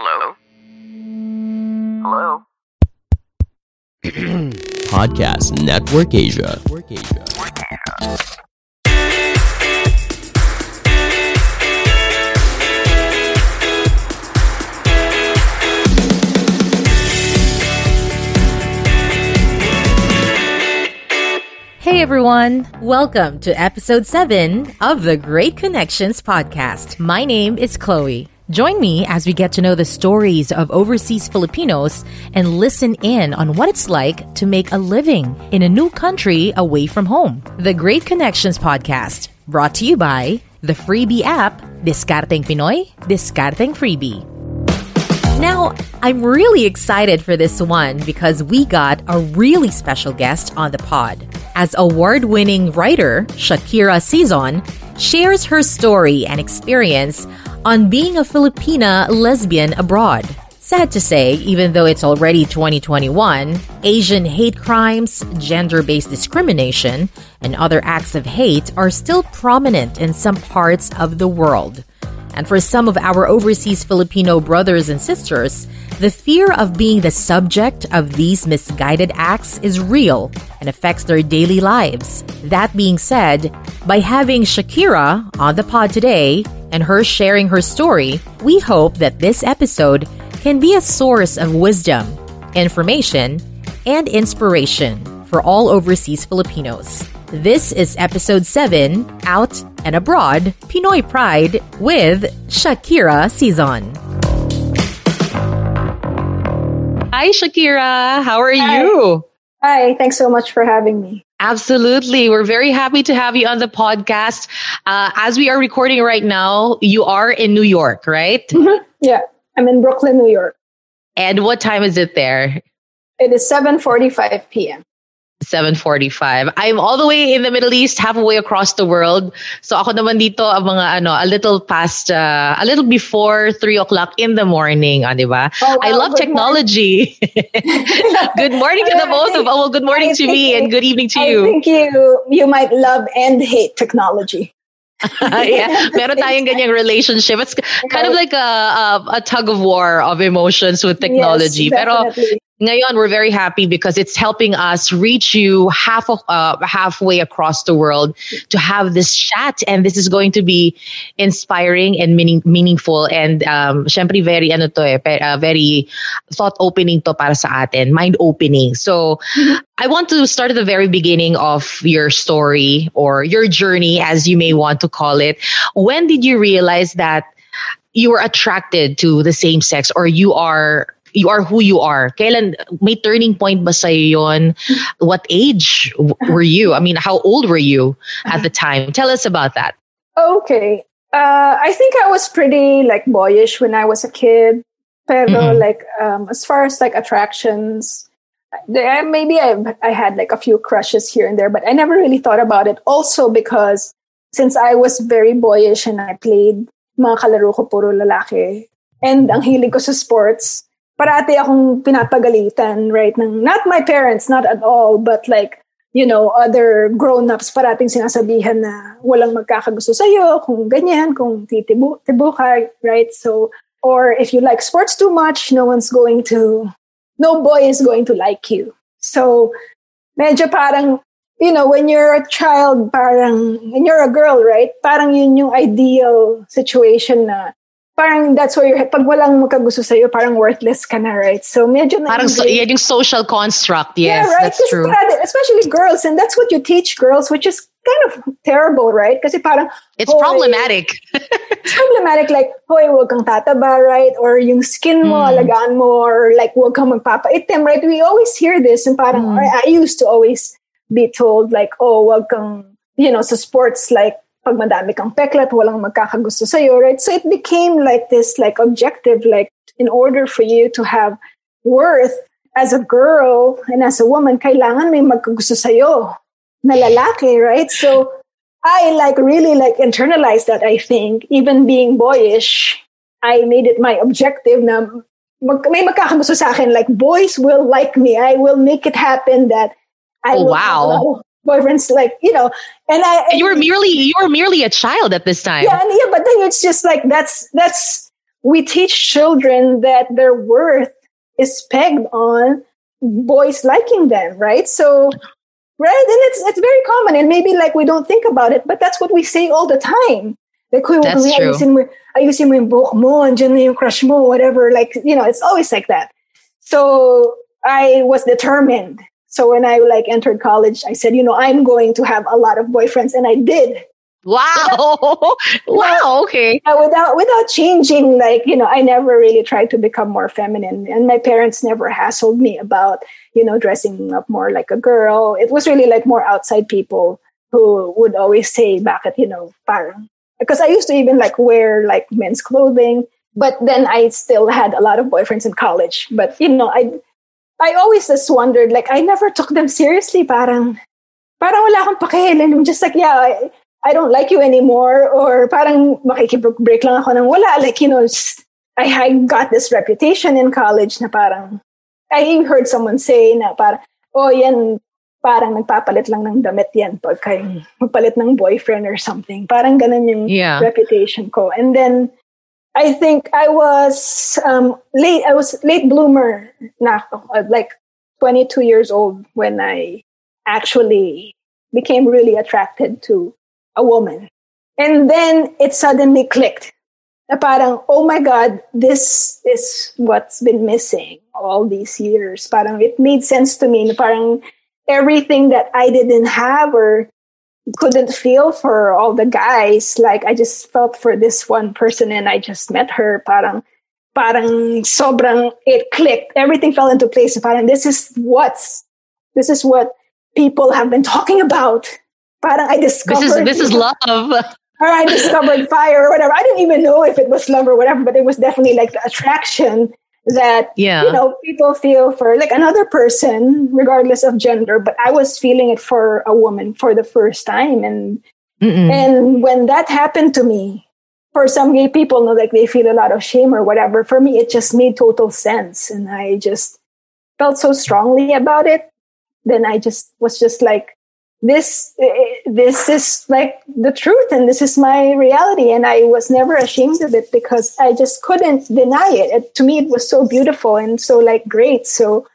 Hello? Hello? Podcast Network Asia. Hey everyone! Welcome to episode 7 of the Great Connections podcast. My name is Chloe. Join me as we get to know the stories of overseas Filipinos and listen in on what it's like to make a living in a new country away from home. The Great Connections podcast, brought to you by the Freebie app, Discarding Pinoy, Discarding Freebie. Now, I'm really excited for this one because we got a really special guest on the pod. As award winning writer Shakira Sison shares her story and experience on being a Filipina lesbian abroad. Sad to say, even though it's already 2021, Asian hate crimes, gender based discrimination, and other acts of hate are still prominent in some parts of the world. And for some of our overseas Filipino brothers and sisters, the fear of being the subject of these misguided acts is real and affects their daily lives. That being said, by having Shakira on the pod today and her sharing her story, we hope that this episode can be a source of wisdom, information, and inspiration for all overseas Filipinos. This is episode 7 Out and Abroad Pinoy Pride with Shakira Sison. Hi, Shakira. How are Hi. you? Hi, thanks so much for having me. Absolutely. We're very happy to have you on the podcast. Uh, as we are recording right now, you are in New York, right? Yeah, I'm in Brooklyn, New York. And what time is it there? It is 7:45 p.m. 7:45. I'm all the way in the Middle East, halfway across the world. So ako naman dito ang mga ano, a little past, uh, a little before 3 o'clock in the morning, ah, di ba? Oh, I love good technology. good morning to the both of oh, well, good morning to me and good evening to I you. think you you might love and hate technology. yeah, meron tayong ganyang relationship. It's kind of like a, a, a tug of war of emotions with technology. Yes, Pero. Ngayon, we're very happy because it's helping us reach you half of uh, halfway across the world to have this chat, and this is going to be inspiring and meaning, meaningful, and um, syempre very ano to eh, uh, very thought opening to para sa atin, mind opening. So, I want to start at the very beginning of your story or your journey, as you may want to call it. When did you realize that you were attracted to the same sex, or you are you are who you are. Kailan, may turning point ba sa'yo yun? What age were you? I mean, how old were you at the time? Tell us about that. Okay. Uh, I think I was pretty like boyish when I was a kid. Pero Mhm. like um, as far as like attractions, there, maybe I I had like a few crushes here and there, but I never really thought about it. Also because since I was very boyish and I played mga kalaro ko puro lalaki and ang hilig ko sa sports, parati akong pinapagalitan, right? Ng, not my parents, not at all, but like you know, other grown-ups parating sinasabihan na walang magkakagusto sa'yo, kung ganyan, kung titibo, tibo ka, right? So, or if you like sports too much, no one's going to, no boy is going to like you. So, medyo parang, you know, when you're a child, parang, when you're a girl, right? Parang yun yung ideal situation na, parang that's where you're, pag walang magkagusto sa'yo, parang worthless ka na, right? So, medyo na Parang so, yan yung social construct. Yes, yeah, right. that's Kasi true. parang- especially girls, and that's what you teach girls, which is kind of terrible, right? Kasi parang, It's hoy, problematic. It's problematic, like, hoy, huwag kang tataba, right? Or yung skin mo, Mm. alagaan mo, or like, huwag kang magpapaitim, right? We always hear this, and parang, Mm. or I used to always be told, like, oh, huwag kang, you know, sa sports, like, pag madami kang peklat, walang magkakagusto sa'yo, right? So it became like this, like, objective, like, in order for you to have worth as a girl and as a woman, kailangan may magkagusto sa'yo na lalaki, right? So I like really like internalized that, I think, even being boyish, I made it my objective na mag, may magkakagusto sa akin, like boys will like me. I will make it happen that I Oh, will wow. Boyfriends like, you know, and I you were merely you were merely a child at this time. yeah, and yeah, but then it's just like that's that's we teach children that their worth is pegged on boys liking them, right? So, right? And it's, it's very common. And maybe like we don't think about it, but that's what we say all the time. Like, Kuya, That's kuya, true. ayusin mo, ayusin mo yung buhok mo, andyan na yung crush mo, whatever. Like, you know, it's always like that. So I was determined. So when I like entered college, I said, you know, I'm going to have a lot of boyfriends. And I did. Wow. wow. Okay. Without without changing like you know i never really tried to become more feminine and my parents never hassled me about you know dressing up more like a girl it was really like more outside people who would always say back at you know parang because i used to even like wear like men's clothing but then i still had a lot of boyfriends in college but you know i i always just wondered like i never took them seriously parang parang wala akong pakialam i'm just like yeah I, I don't like you anymore or parang makikibreak lang ako ng wala. Like, you know, just, I, I got this reputation in college na parang, I heard someone say na parang, oh, yan, parang nagpapalit lang ng damit yan pag kayo magpalit ng boyfriend or something. Parang ganun yung Yeah. reputation ko. And then, I think I was um, late, I was late bloomer na uh, like 22 years old when I actually became really attracted to a woman. And then it suddenly clicked. Parang, oh my God, this is what's been missing all these years. Parang it made sense to me. Parang everything that I didn't have or couldn't feel for all the guys, like I just felt for this one person and I just met her. Parang, parang sobrang, it clicked. Everything fell into place. Parang this is what's, this is what people have been talking about. Parang I This discovered is this is love. or I discovered fire or whatever. I didn't even know if it was love or whatever, but it was definitely like the attraction that Yeah. you know people feel for like another person, regardless of gender. But I was feeling it for a woman for the first time, and Mm-mm. and when that happened to me, for some gay people, know like they feel a lot of shame or whatever. For me, it just made total sense, and I just felt so strongly about it. Then I just was just like, this, this is like the truth, and this is my reality, and I was never ashamed of it because I just couldn't deny it. it to me, it was so beautiful and so like great. So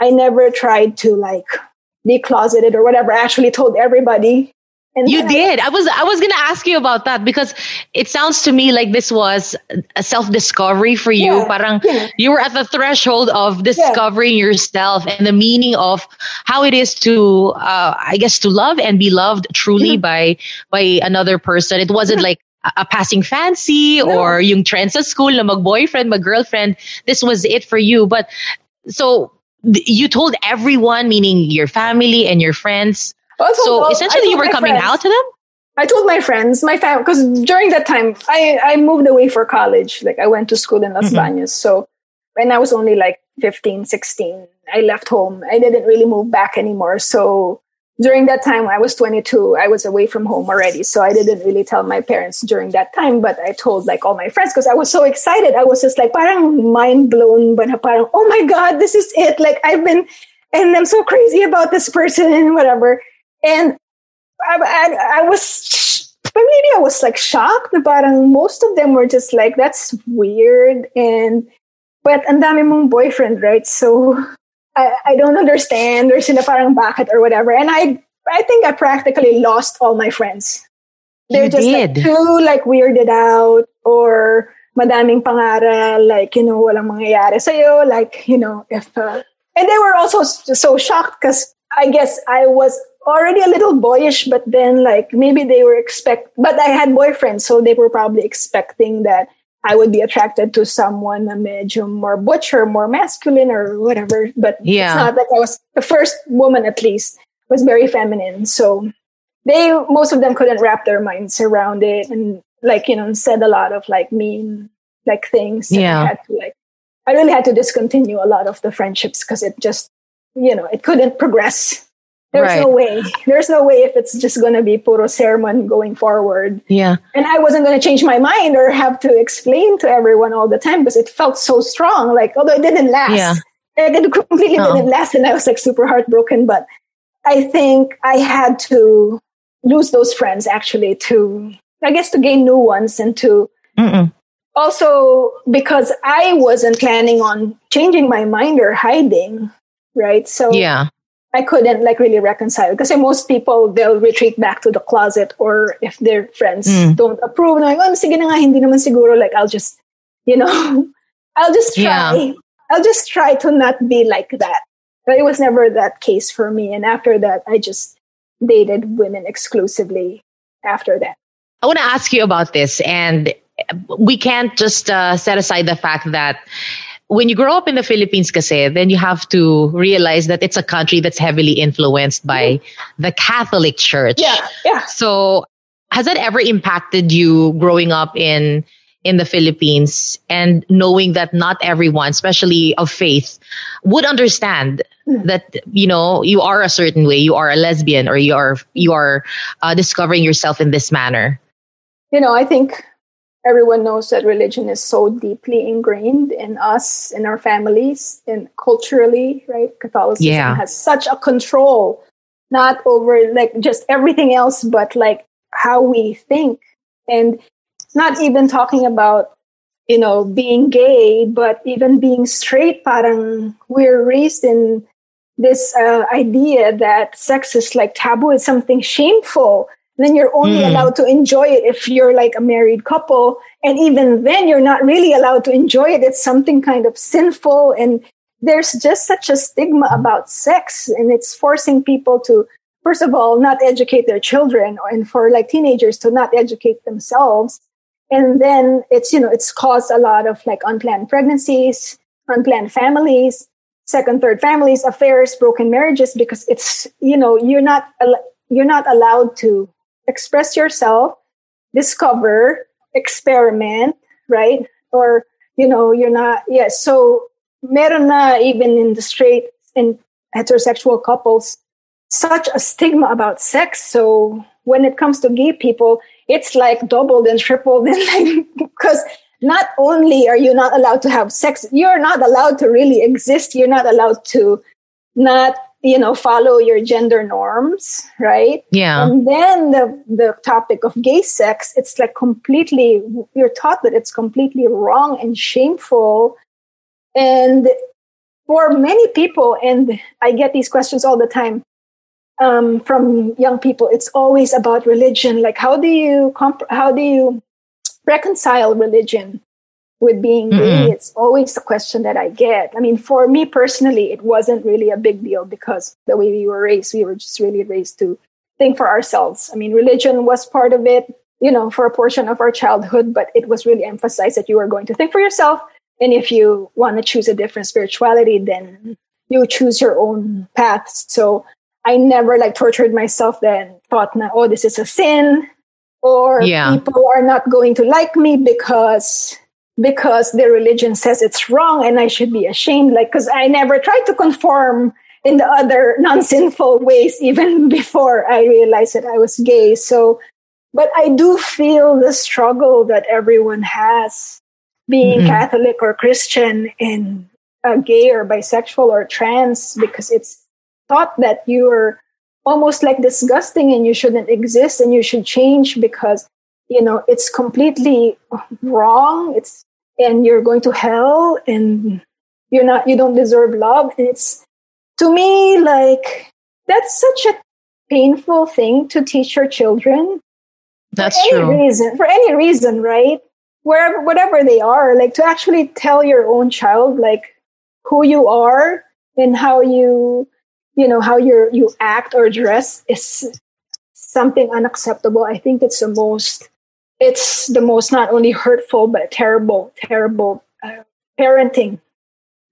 I never tried to like be closeted or whatever. I actually told everybody. And You then I- did. I was I was gonna ask you about that because it sounds to me like this was a self discovery for you. Yeah, Parang yeah. you were at the threshold of discovering yourself and the meaning of how it is to uh, I guess to love and be loved truly by by another person. It wasn't like a, passing fancy No. or yung trend sa school na mag boyfriend, mag girlfriend. This was it for you. But so you told everyone, meaning your family and your friends. Also, So well, essentially, you were coming friends. out to them. I told my friends, my family, because during that time, I, I moved away for college. Like I went to school in Los Mhm. Baños. So when I was only like 15, 16, I left home. I didn't really move back anymore. So during that time, I was 22. I was away from home already. So I didn't really tell my parents during that time, but I told like all my friends because I was so excited. I was just like, parang mind blown, but parang, oh my God, this is it. Like I've been, and I'm so crazy about this person and whatever. And I, I, I was, but maybe I was like shocked. na Parang most of them were just like, that's weird. And, but ang dami mong boyfriend, right? So I, I don't understand or sila parang bakit or whatever. And I, I think I practically lost all my friends. They're You just did. like too like weirded out or madaming pangaral, like, you know, walang mangyayari sa'yo. Like, you know, if, uh, and they were also so shocked because I guess I was already a little boyish, but then like maybe they were expect, but I had boyfriends, so they were probably expecting that I would be attracted to someone a medyo more butcher, more masculine or whatever. But Yeah. it's not like I was the first woman at least was very feminine. So they most of them couldn't wrap their minds around it and like, you know, said a lot of like mean like things. Yeah. I had to like I really had to discontinue a lot of the friendships because it just you know, it couldn't progress. There's Right. no way. There's no way if it's just gonna be puro sermon going forward. Yeah. And I wasn't gonna change my mind or have to explain to everyone all the time because it felt so strong. Like although it didn't last. Yeah. It didn't- completely No. didn't last and I was like super heartbroken. But I think I had to lose those friends actually to I guess to gain new ones and to Mm-mm. also because I wasn't planning on changing my mind or hiding, right? So yeah. I couldn't like really reconcile because most people they'll retreat back to the closet or if their friends Mm. don't approve, like, oh, sige na nga, hindi naman siguro, like I'll just, you know, I'll just try. Yeah. I'll just try to not be like that. But it was never that case for me. And after that, I just dated women exclusively after that. I want to ask you about this, and we can't just uh, set aside the fact that when you grow up in the Philippines, kasi, then you have to realize that it's a country that's heavily influenced by the Catholic Church. Yeah, yeah. So, has that ever impacted you growing up in in the Philippines and knowing that not everyone, especially of faith, would understand Mm. that you know you are a certain way, you are a lesbian, or you are you are uh, discovering yourself in this manner? You know, I think everyone knows that religion is so deeply ingrained in us, in our families, and culturally, right? Catholicism Yeah. has such a control, not over like just everything else, but like how we think. And not even talking about, you know, being gay, but even being straight, parang we're raised in this uh, idea that sex is like taboo, it's something shameful. Then you're only Mm. allowed to enjoy it if you're like a married couple. And even then, you're not really allowed to enjoy it. It's something kind of sinful. And there's just such a stigma about sex. And it's forcing people to, first of all, not educate their children, and for like teenagers to not educate themselves. And then it's, you know, it's caused a lot of like unplanned pregnancies, unplanned families, second, third families, affairs, broken marriages, because it's, you know, you're not, you're not allowed to express yourself, discover, experiment, right? Or, you know, you're not, yeah. So, meron na even in the straight and heterosexual couples, such a stigma about sex. So, when it comes to gay people, it's like doubled and tripled and like, because not only are you not allowed to have sex, you're not allowed to really exist. You're not allowed to not, you know, follow your gender norms, right? Yeah. And then the the topic of gay sex, it's like completely you're taught that it's completely wrong and shameful. And for many people, and I get these questions all the time um, from young people. It's always about religion. Like, how do you comp- how do you reconcile religion with being gay? Mm-mm. It's always the question that I get. I mean, for me personally, it wasn't really a big deal because the way we were raised, we were just really raised to think for ourselves. I mean, religion was part of it, you know, for a portion of our childhood, but it was really emphasized that you are going to think for yourself. And if you want to choose a different spirituality, then you choose your own path. So I never like tortured myself then thought oh, this is a sin or Yeah. people are not going to like me because because their religion says it's wrong and I should be ashamed. Like, cause I never tried to conform in the other non-sinful ways even before I realized that I was gay. So, but I do feel the struggle that everyone has being Mhm. Catholic or Christian and uh, gay or bisexual or trans because it's thought that you're almost like disgusting and you shouldn't exist and you should change because you know it's completely wrong. It's and you're going to hell and you're not you don't deserve love. And it's to me like that's such a painful thing to teach your children. That's for any true. reason for any reason right? Wherever whatever they are like to actually tell your own child like who you are and how you you know how you you act or dress is something unacceptable. I think it's the most it's the most not only hurtful but terrible terrible uh, parenting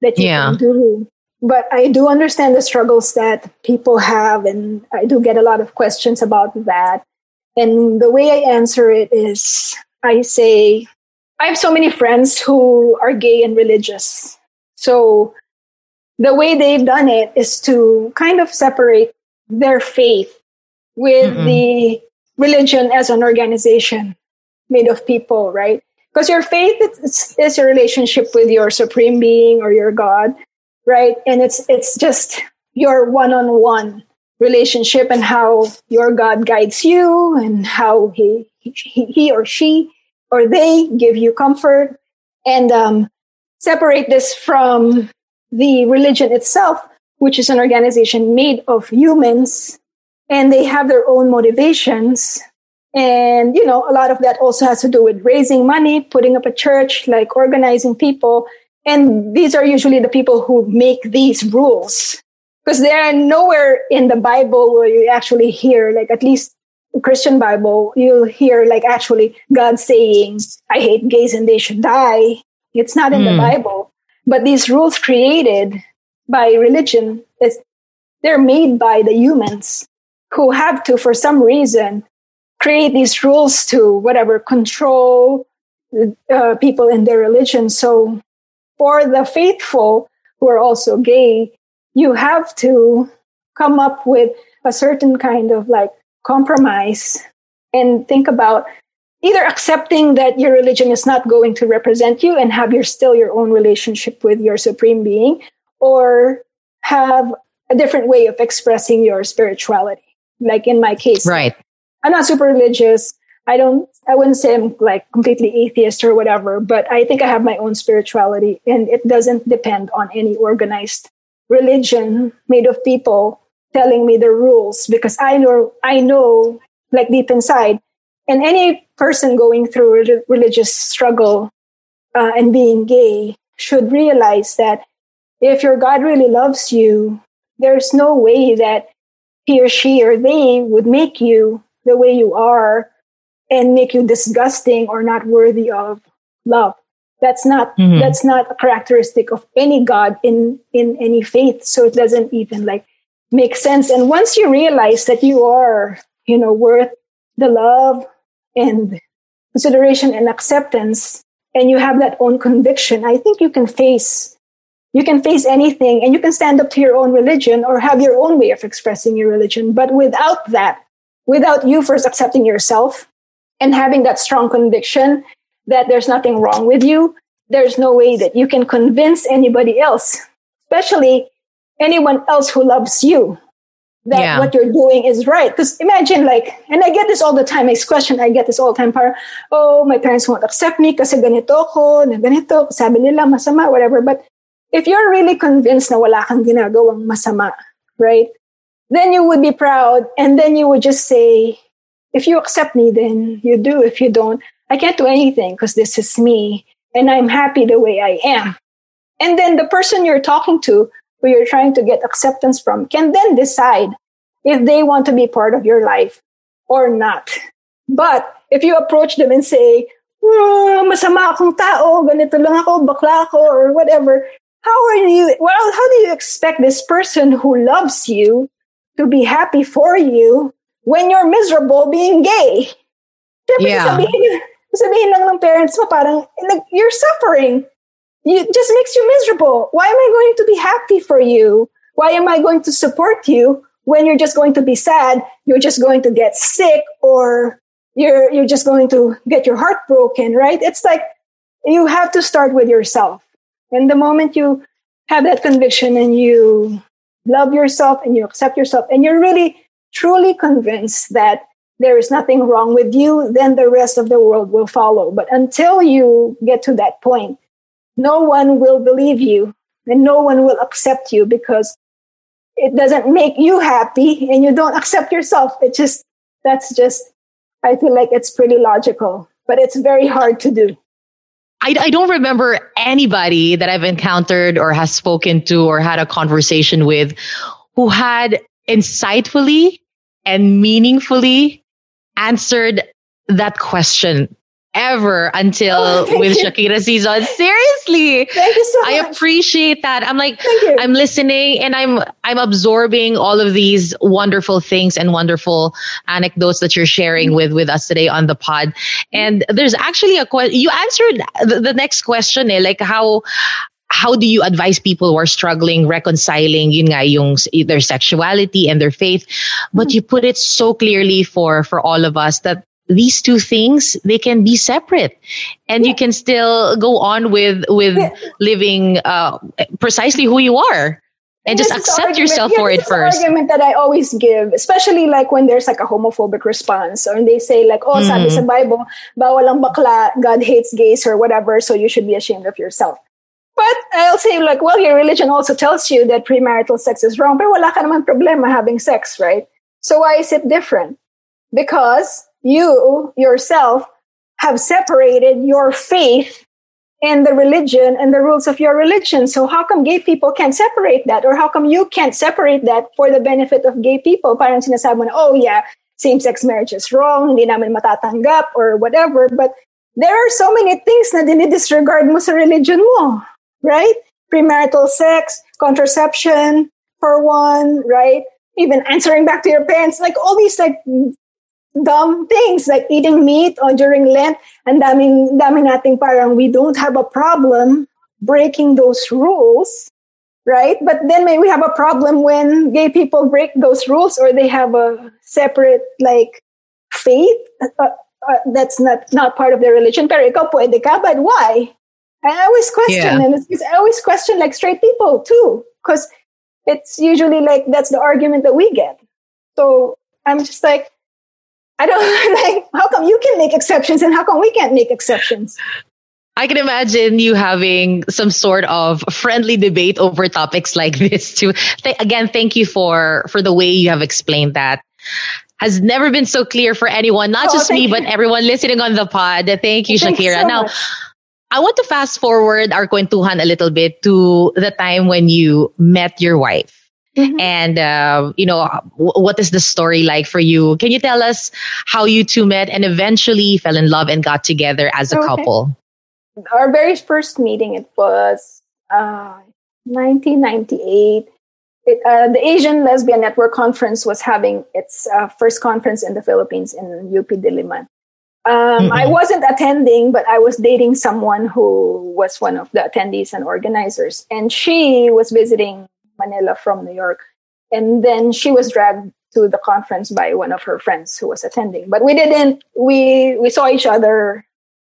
that you Yeah. can do but i do understand the struggles that people have and i do get a lot of questions about that and the way i answer it is i say i have so many friends who are gay and religious so the way they've done it is to kind of separate their faith with Mm-mm. the religion as an organization made of people, right? Because your faith is, is your relationship with your supreme being or your God, right? And it's it's just your one-on-one relationship and how your God guides you and how he he, he or she or they give you comfort and um, separate this from the religion itself, which is an organization made of humans and they have their own motivations. And, you know, a lot of that also has to do with raising money, putting up a church, like organizing people. And these are usually the people who make these rules because they are nowhere in the Bible where you actually hear, like at least Christian Bible, you'll hear like actually God saying, I hate gays and they should die. It's not in mm. the hmm. Bible. But these rules created by religion, is, they're made by the humans who have to, for some reason, create these rules to whatever control uh, people in their religion. So for the faithful who are also gay, you have to come up with a certain kind of like compromise and think about either accepting that your religion is not going to represent you and have your still your own relationship with your supreme being or have a different way of expressing your spirituality like in my case right i'm not super religious. I don't i wouldn't say i'm like completely atheist or whatever but i think i have my own spirituality and it doesn't depend on any organized religion made of people telling me the rules because I know, I know, like deep inside, and any person going through a religious struggle uh, and being gay should realize that if your God really loves you, there's no way that he or she or they would make you the way you are and make you disgusting or not worthy of love. That's not mm-hmm. that's not a characteristic of any God in in any faith. So it doesn't even like make sense. And once you realize that you are, you know, worth the love and consideration and acceptance, and you have that own conviction, I think you can face you can face anything and you can stand up to your own religion or have your own way of expressing your religion. But without that, without you first accepting yourself and having that strong conviction that there's nothing wrong with you, there's no way that you can convince anybody else, especially anyone else who loves you that yeah. what you're doing is right. Because imagine like, and I get this all the time, this question, I get this all the time, para, oh, my parents won't accept me kasi ganito ko, na ganito, sabi nila masama, whatever. But if you're really convinced na wala kang ginagawang masama, right? Then you would be proud and then you would just say, if you accept me, then you do. If you don't, I can't do anything because this is me and I'm happy the way I am. And then the person you're talking to who you're trying to get acceptance from can then decide if they want to be part of your life or not. But if you approach them and say, oh, masama akong tao, ganito lang ako, bakla ako, or whatever, how are you, well, how do you expect this person who loves you to be happy for you when you're miserable being gay? yeah. sabihin, sabihin lang ng parents mo, parang, eh, you're suffering it just makes you miserable. Why am I going to be happy for you? Why am I going to support you when you're just going to be sad? You're just going to get sick or you're, you're just going to get your heart broken, right? It's like you have to start with yourself. And the moment you have that conviction and you love yourself and you accept yourself and you're really truly convinced that there is nothing wrong with you, then the rest of the world will follow. But until you get to that point, no one will believe you and no one will accept you because it doesn't make you happy and you don't accept yourself. It just, that's just, I feel like it's pretty logical, but it's very hard to do. I, I don't remember anybody that I've encountered or has spoken to or had a conversation with who had insightfully and meaningfully answered that question ever until oh, with you. Shakira Sison. Seriously. Thank you so much. I appreciate that. I'm like I'm listening and I'm I'm absorbing all of these wonderful things and wonderful anecdotes that you're sharing mm-hmm. with with us today on the pod. And there's actually a question you answered the, the next question eh, like how how do you advise people who are struggling reconciling yun nga, yung their sexuality and their faith but mm-hmm. you put it so clearly for for all of us that these two things they can be separate and yeah. you can still go on with with yeah. living uh, precisely who you are and just accept yourself yeah, for it first. argument that I always give, especially like when there's like a homophobic response or they say like, oh, mm. sabi sa Bible, bawal ang bakla, God hates gays or whatever, so you should be ashamed of yourself. But I'll say like, well, your religion also tells you that premarital sex is wrong, pero wala ka naman problema having sex, right? So why is it different? Because you yourself have separated your faith and the religion and the rules of your religion. So how come gay people can't separate that? Or how come you can't separate that for the benefit of gay people? Parang sinasabi na, oh yeah, same-sex marriage is wrong, hindi namin matatanggap or whatever. But there are so many things na dinidisregard mo sa religion mo, right? Premarital sex, contraception, for one, right? Even answering back to your parents, like all these like dumb things like eating meat or during Lent. And daming, daming nating parang we don't have a problem breaking those rules, right? But then we have a problem when gay people break those rules or they have a separate like faith uh, uh, that's not not part of their religion. Pero ikaw pwede ka, but why? I always question, yeah. and it's, I always question like straight people too, because it's usually like that's the argument that we get. So I'm just like, I don't like how come you can make exceptions and how come we can't make exceptions? I can imagine you having some sort of friendly debate over topics like this too. Th- again, thank you for for the way you have explained that. Has never been so clear for anyone, not oh, just me, you. but everyone listening on the pod. Thank you, Thanks Shakira. So now, much. I want to fast forward our kwentuhan a little bit to the time when you met your wife. Mm-hmm. And, uh, you know, w- what is the story like for you? Can you tell us how you two met and eventually fell in love and got together as a okay. couple? Our very first meeting, it was uh, 1998. It, uh, the Asian Lesbian Network Conference was having its uh, first conference in the Philippines in UP Diliman. Um. I wasn't attending, but I was dating someone who was one of the attendees and organizers. And she was visiting Manila from New York. And then she was dragged to the conference by one of her friends who was attending. But we didn't, we, we saw each other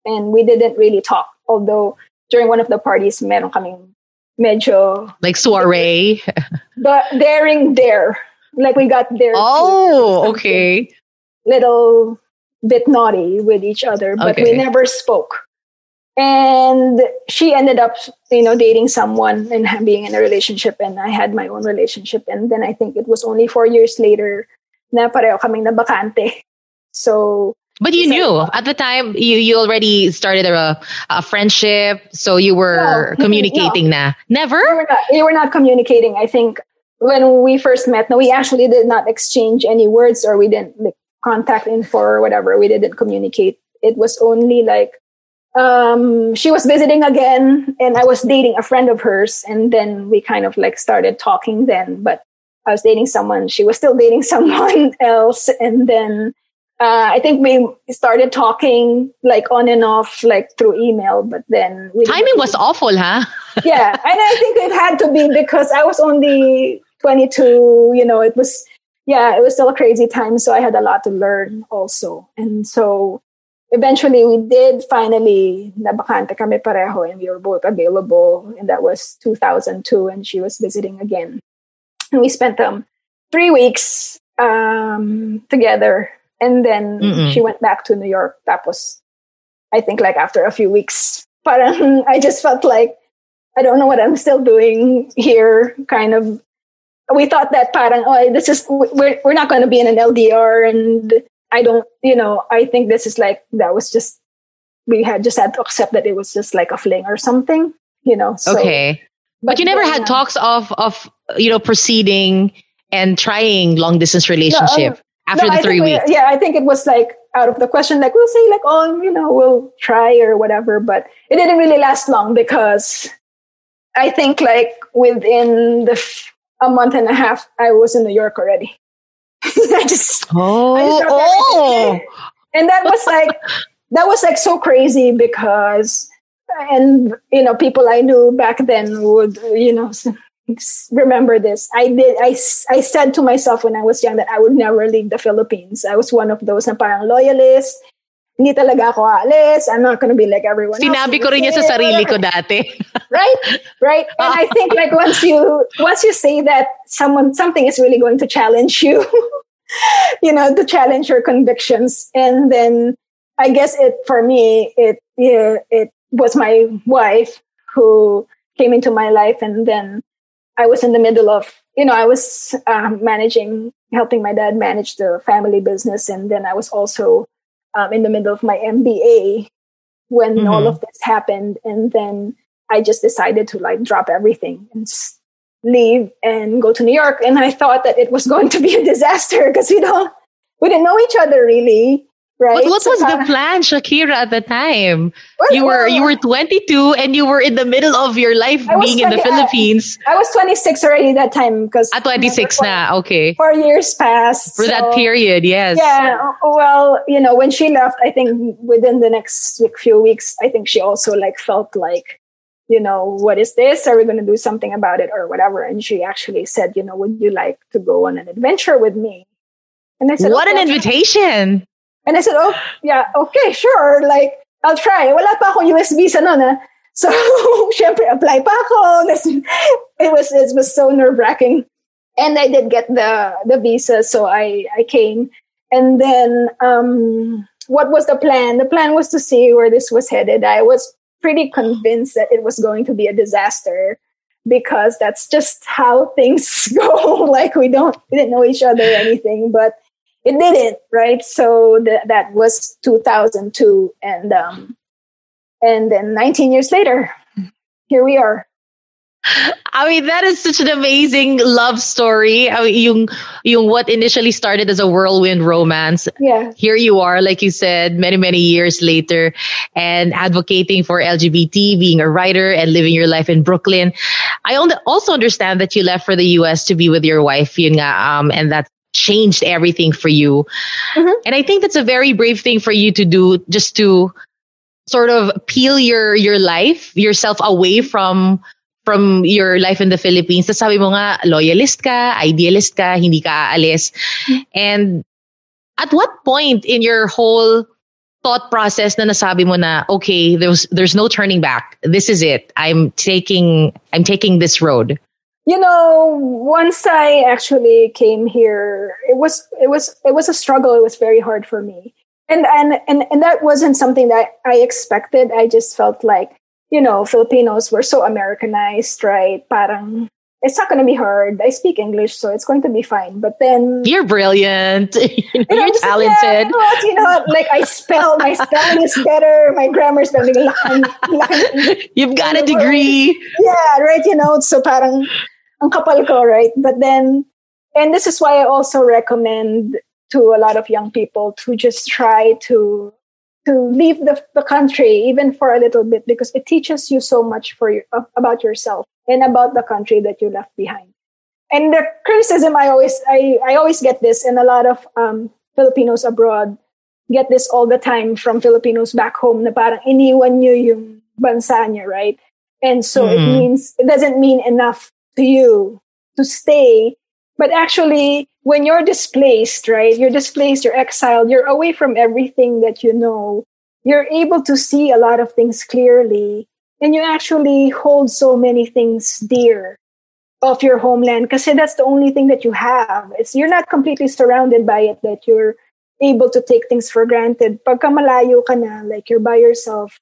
and we didn't really talk. Although during one of the parties, meron kaming medyo... Like soiree? but daring dare. Like we got there. Oh, okay. Little bit naughty with each other, but okay. we never spoke and she ended up you know dating someone and being in a relationship and i had my own relationship. And then i think it was only four years later na pareho kaming nabakante. So but you knew. At the time you you already started a, a friendship so you were no, mm-hmm. communicating no. na. Never? We were, not, we were not communicating i think when we first met. No we actually did not exchange any words or we didn't like, contact info or whatever. We didn't communicate. It was only like um, she was visiting again and I was dating a friend of hers. And then we kind of like started talking then, but I was dating someone. She was still dating someone else. And then uh, I think we started talking like on and off, like through email, but then timing was awful, huh? yeah. And I think it had to be because I was only 22, you know, it was, yeah, it was still a crazy time. So I had a lot to learn also. And so eventually we did finally nabakante kami pareho and we were both available and that was 2002 and she was visiting again. And we spent um three weeks um together and then Mm-mm. she went back to new york. That was i think like after a few weeks. Parang i just felt like i don't know what i'm still doing here kind of. We thought that parang oh this is we're, we're not going to be in an ldr and I don't, you know, I think this is like, that was just, we had just had to accept that it was just like a fling or something, you know. So, okay. But, but you never had uh, talks of, of, you know, proceeding and trying long distance relationship no, um, after no, the three weeks. We, yeah, I think it was like out of the question. Like we'll say like, oh, you know, we'll try or whatever. But it didn't really last long because I think like within the f- a month and a half, I was in New York already. I just oh, I just oh. and that was like that was like so crazy because and you know people I knew back then would you know remember this. I did I, I said to myself when I was young that I would never leave the Philippines. I was one of those na parang loyalist hindi talaga ako aalis. I'm not gonna be like everyone Sinabi else. ko rin niya sa sarili ko dati. right? Right? And I think like once you once you say that someone something is really going to challenge you, you know, to challenge your convictions. And then I guess it for me it yeah, it was my wife who came into my life and then I was in the middle of, you know, I was um, managing, helping my dad manage the family business. And then I was also um, in the middle of my MBA when mm-hmm. all of this happened. And then I just decided to like drop everything and leave and go to New York. And I thought that it was going to be a disaster because we don't, we didn't know each other really right? But what so was the plan, Shakira, at the time? Well, you were well, you were 22 and you were in the middle of your life being 20, in the Philippines. I, I, was 26 already that time because at ah, 26 na, okay. Four years passed for so, that period. Yes. Yeah. Well, you know, when she left, I think within the next like, few weeks, I think she also like felt like. You know, what is this? Are we going to do something about it or whatever? And she actually said, you know, would you like to go on an adventure with me? And I said, What okay, an invitation! And I said, oh, yeah, okay, sure. Like, I'll try. Wala pa akong US visa noon, ah. So, syempre, apply pa ako. It was, it was so nerve wracking. And I did get the, the visa. So I, I came. And then, um, what was the plan? The plan was to see where this was headed. I was pretty convinced that it was going to be a disaster because that's just how things go. like we don't, we didn't know each other or anything, but it didn't, right? So th- that was 2002, and um, and then 19 years later, here we are. I mean, that is such an amazing love story. I mean, yung, yung what initially started as a whirlwind romance. Yeah. Here you are, like you said, many, many years later and advocating for LGBT, being a writer and living your life in Brooklyn. I also understand that you left for the US to be with your wife, yun nga, um, and that changed everything for you. Mm-hmm. And I think that's a very brave thing for you to do just to sort of peel your your life, yourself away from from your life in the Philippines. Tapos sabi mo nga, loyalist ka, idealist ka, hindi ka aalis. Mm-hmm. And at what point in your whole thought process na nasabi mo na, okay, there's, there's no turning back. This is it. I'm taking, I'm taking this road you know once i actually came here it was it was it was a struggle it was very hard for me and and and, and that wasn't something that i expected i just felt like you know filipinos were so americanized right parang it's not going to be hard. I speak English, so it's going to be fine. But then you're brilliant. you know, you're talented. yeah, you, know, like I spell, my spelling is better. My grammar is better. You've got a degree. Yeah, right. You know, so parang ang kapal ko, right? But then, and this is why I also recommend to a lot of young people to just try to to leave the, the country even for a little bit because it teaches you so much for your, about yourself and about the country that you left behind. And the criticism I always I, I always get this, and a lot of um, Filipinos abroad get this all the time from Filipinos back home na parang iniwan nyo yung bansa niya, right? And so mm-hmm. it means it doesn't mean enough to you to stay. But actually, when you're displaced, right? You're displaced, you're exiled, you're away from everything that you know. You're able to see a lot of things clearly. And you actually hold so many things dear of your homeland because that's the only thing that you have. It's you're not completely surrounded by it that you're able to take things for granted. Pagka malayo ka na, like you're by yourself,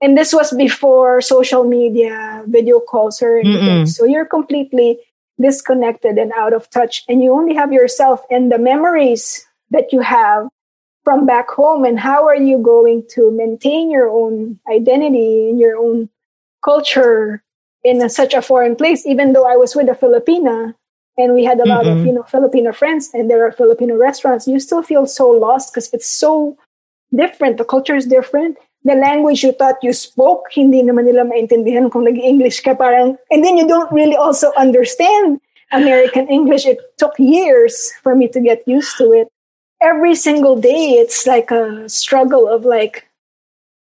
and this was before social media, video calls, or anything. Mm-mm. So you're completely disconnected and out of touch, and you only have yourself and the memories that you have from back home. And how are you going to maintain your own identity and your own culture in a, such a foreign place? Even though I was with a Filipina and we had a lot of you know Filipino friends, and there are Filipino restaurants, you still feel so lost because it's so different. The culture is different the language you thought you spoke, hindi naman nila maintindihan kung nag-English ka parang, and then you don't really also understand American English. It took years for me to get used to it. Every single day, it's like a struggle of like,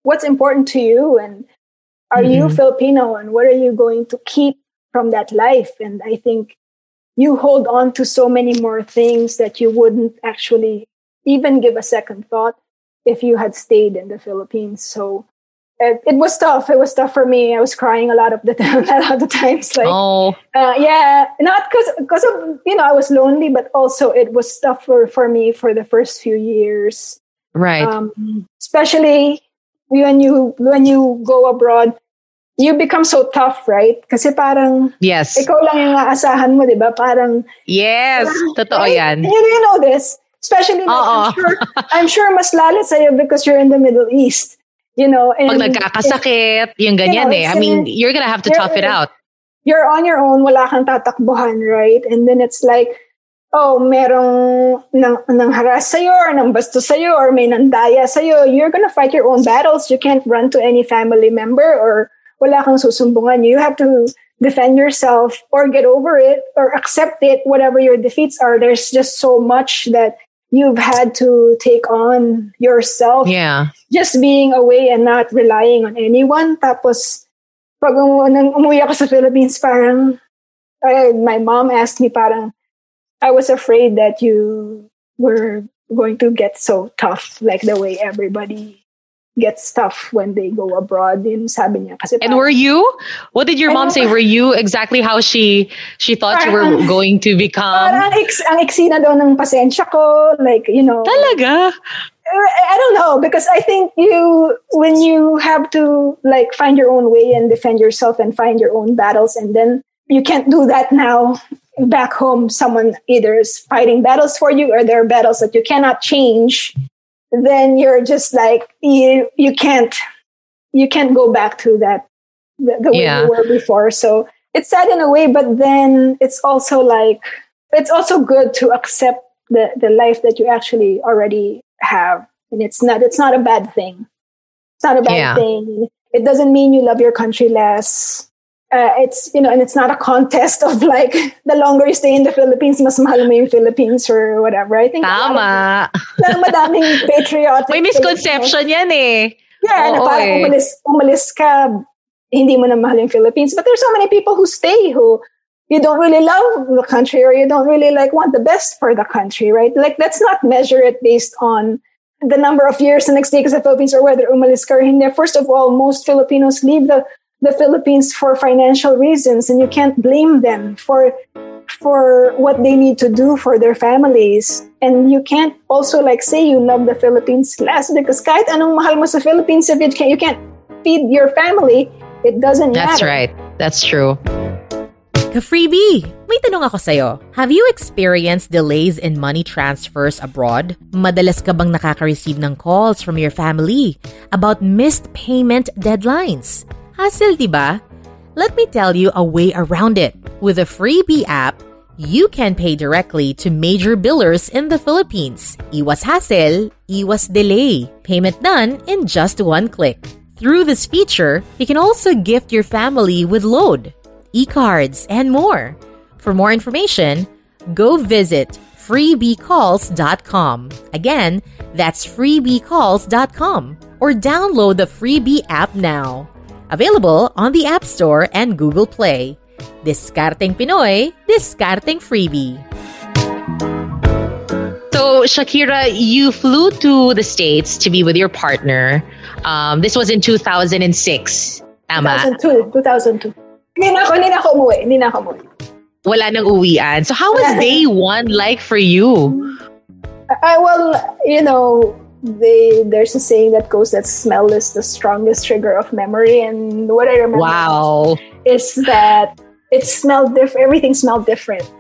what's important to you and are mm-hmm. you Filipino and what are you going to keep from that life? And I think you hold on to so many more things that you wouldn't actually even give a second thought if you had stayed in the Philippines. So it, it was tough. It was tough for me. I was crying a lot of the time, a lot of times. Like, oh, uh, yeah, not because because of you know I was lonely, but also it was tough for for me for the first few years. right. Um, especially when you when you go abroad, you become so tough, right? Kasi parang yes. ikaw lang yung aasahan mo, di ba? Parang Yes. Totoo Right? yan. You, you know this. Especially like. I'm sure I'm sure mas lalo sa'yo because you're in the Middle East. You know, and Pag nagkakasakit, yung ganyan You know, eh. I mean, you're gonna have to tough it out. you're on your own, wala kang tatakbuhan, right? And then it's like, oh, merong nang, nang haras sa'yo or nang basto sa'yo or may nandaya sa'yo. You're gonna fight your own battles. You can't run to any family member or wala kang susumbungan. You have to defend yourself or get over it or accept it, whatever your defeats are. There's just so much that you've had to take on yourself Yeah. just being away and not relying on anyone. Tapos, pag umu- nang umuwi ako sa Philippines, parang, uh, my mom asked me parang, I was afraid that you were going to get so tough, like the way everybody gets tough when they go abroad. Yun sabi niya. Kasi And were you? What did your mom say? Were you exactly how she she thought you were going to become? parang ang, ex, ang eksi na daw ng pasensya ko. Like, you know. Talaga? I don't know because I think you when you have to like find your own way and defend yourself and find your own battles and then you can't do that now back home someone either is fighting battles for you or there are battles that you cannot change then you're just like you you can't you can't go back to that the, the way Yeah. you were before. So it's sad in a way but then it's also like it's also good to accept the the life that you actually already have. And it's not it's not a bad thing. It's not a bad Yeah. thing. It doesn't mean you love your country less uh, it's you know and it's not a contest of like the longer you stay in the Philippines mas mahal mo yung Philippines or whatever I think Tama. lang madaming patriotic May misconception yan eh. yeah, na Oo parang eh. umalis, umalis ka, hindi mo na mahal yung Philippines. But there's so many people who stay who you don't really love the country or you don't really like want the best for the country, right? Like let's not measure it based on the number of years the next day ka sa Philippines or whether umalis ka or hindi. First of all, most Filipinos leave the the Philippines for financial reasons and you can't blame them for for what they need to do for their families. And you can't also like say you love the Philippines less because kahit anong mahal mo sa Philippines, if you can't, you can't feed your family, it doesn't That's matter. That's right. That's true. Ka-freebie, may tanong ako sa'yo. Have you experienced delays in money transfers abroad? Madalas ka bang nakaka-receive ng calls from your family about missed payment deadlines? Hassle, di ba? Let me tell you a way around it. With the Freebie app, you can pay directly to major billers in the Philippines. Iwas hassle, iwas delay. Payment done in just one click. Through this feature, you can also gift your family with load, e-cards, and more. For more information, go visit freebiecalls.com. Again, that's freebiecalls.com or download the Freebie app now. Available on the App Store and Google Play. Discarding Pinoy, discarding freebie. So, Shakira, you flew to the States to be with your partner. Um, this was in 2006. Tama? 2002, 2002. Hindi na ako, hindi na ako umuwi. Hindi na ako umuwi. Wala nang uwian. So, how was day one like for you? I, well, you know, they there's a saying that goes that smell is the strongest trigger of memory, and what I remember Wow. is that it smelled different. Everything smelled different.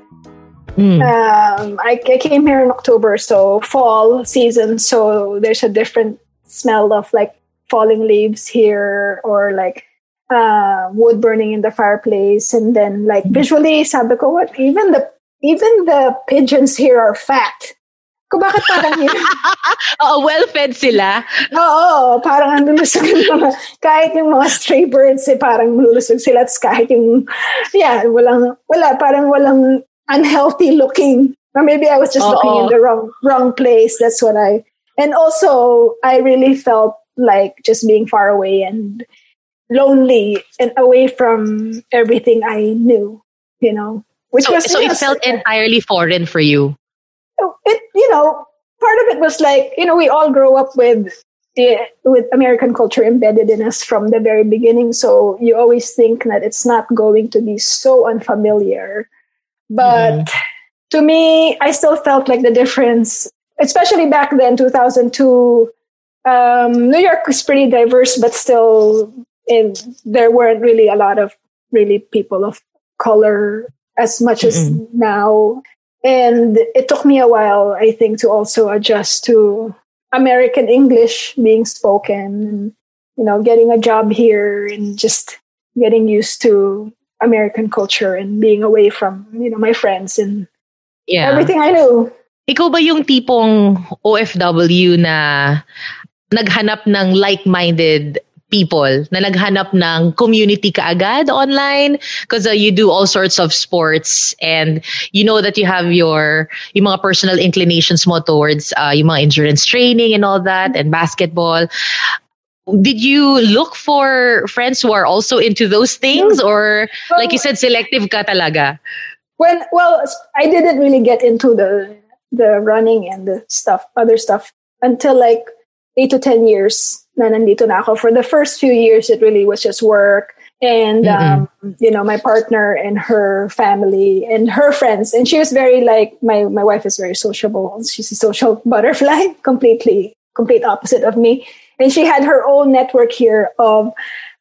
Mm. Um, I, I came here in October, so fall season. So there's a different smell of like falling leaves here, or like uh, wood burning in the fireplace, and then like visually, sabi ko, what even the even the pigeons here are fat. Kung bakit parang yun? Oo, well-fed sila. Oo, parang ang lulusog yung mga, kahit yung mga stray birds, eh, parang lulusog sila. At kahit yung, yeah, walang, wala, parang walang unhealthy looking. Or maybe I was just looking Oo. in the wrong, wrong place. That's what I, and also, I really felt like just being far away and lonely and away from everything I knew, you know, which So, was, so it felt entirely foreign for you. It, you know, part of it was like you know we all grow up with with American culture embedded in us from the very beginning. So you always think that it's not going to be so unfamiliar. But mm. to me, I still felt like the difference, especially back then, 2002. Um, New York was pretty diverse, but still, in, there weren't really a lot of really people of color as much mm-hmm. as now. And it took me a while, I think, to also adjust to American English being spoken, and you know, getting a job here and just getting used to American culture and being away from, you know, my friends and yeah. everything I knew. Ikaw ba yung tipong OFW na naghanap ng like-minded people na naghanap ng community kaagad online. Because uh, you do all sorts of sports and you know that you have your yung mga personal inclinations mo towards uh, yung mga endurance training and all that and basketball. Did you look for friends who are also into those things? Or well, like you said selective ka talaga? When well i didn't really get into the the running and the stuff other stuff until like 8 to 10 years na nandito na ako. For the first few years, it really was just work. And, um, you know, my partner and her family and her friends. And she was very like, my, my wife is very sociable. She's a social butterfly, completely, complete opposite of me. And she had her own network here of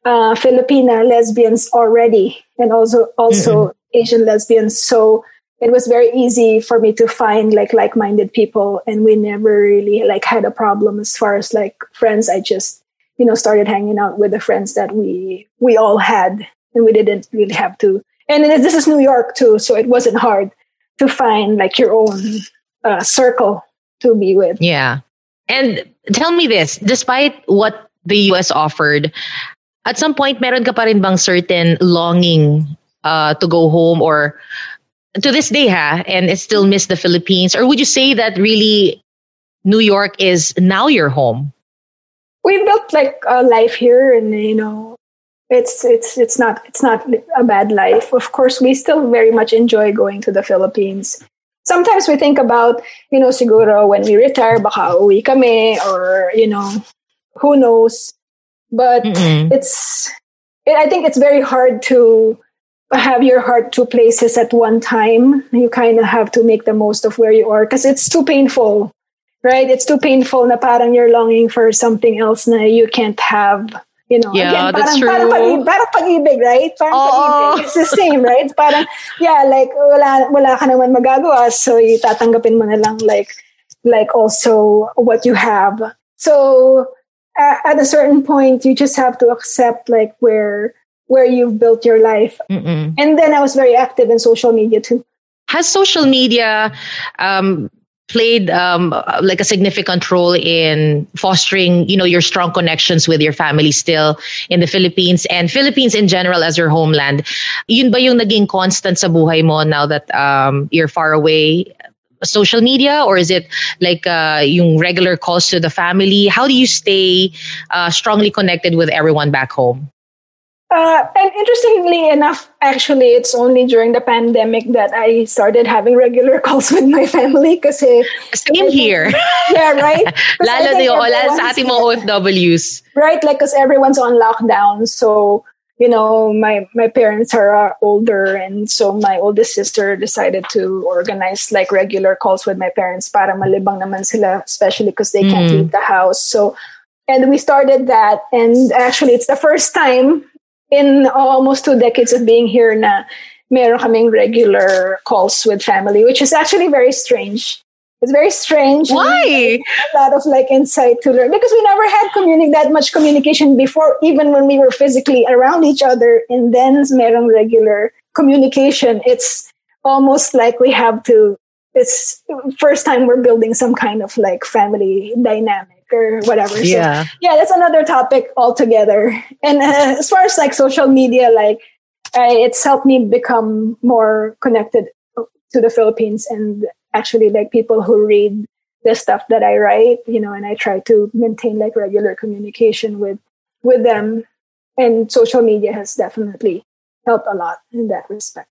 uh, Filipina lesbians already and also, also mm-hmm. Asian lesbians. So it was very easy for me to find like like-minded people and we never really like had a problem as far as like friends. I just you know started hanging out with the friends that we we all had and we didn't really have to and this is new york too so it wasn't hard to find like your own uh, circle to be with. Yeah. And tell me this despite what the us offered at some point meron ka pa rin bang certain longing uh, to go home or to this day, ha, and it still miss the Philippines? Or would you say that really New York is now your home? We built like a life here, and you know, it's it's it's not it's not a bad life. Of course, we still very much enjoy going to the Philippines. Sometimes we think about, you know, siguro when we retire, baka uwi kami, or you know, who knows. But Mm-mm. it's, I think it's very hard to have your heart two places at one time. You kind of have to make the most of where you are because it's too painful, right? It's too painful na parang you're longing for something else na you can't have. You know, yeah, again, that's parang, true. Parang, pag, parang pag-ibig, right? Parang oh. pag-ibig. It's the same, right? Parang, yeah, like, wala, wala ka naman magagawa, so itatanggapin mo na lang, like, like also what you have. So, at a certain point, you just have to accept, like, where where you've built your life. Mm-mm. And then I was very active in social media too. Has social media um, played um, like a significant role in fostering, you know, your strong connections with your family still in the Philippines and Philippines in general as your homeland? Yun ba yung naging constant sa buhay mo now that um, you're far away? social media or is it like uh, yung regular calls to the family how do you stay uh, strongly connected with everyone back home uh, and interestingly enough, actually, it's only during the pandemic that I started having regular calls with my family kasi... Same here. Yeah, right? lalo na yung, sa ating mga OFWs. Right, like, because everyone's on lockdown. So, you know, my, my parents are uh, older. And so my oldest sister decided to organize like regular calls with my parents para malibang naman sila, especially because they can't mm. leave the house. So, and we started that. And actually, it's the first time in almost two decades of being here na meron kaming regular calls with family, which is actually very strange. It's very strange. Why? A lot of like insight to learn because we never had communi- that much communication before, even when we were physically around each other. And then meron regular communication. It's almost like we have to. It's first time we're building some kind of like family dynamic or whatever. Yeah. Yeah, that's another topic altogether. And uh, as far as like social media, like I, it's helped me become more connected to the Philippines and actually like people who read the stuff that I write, you know, and I try to maintain like regular communication with with them. And social media has definitely helped a lot in that respect.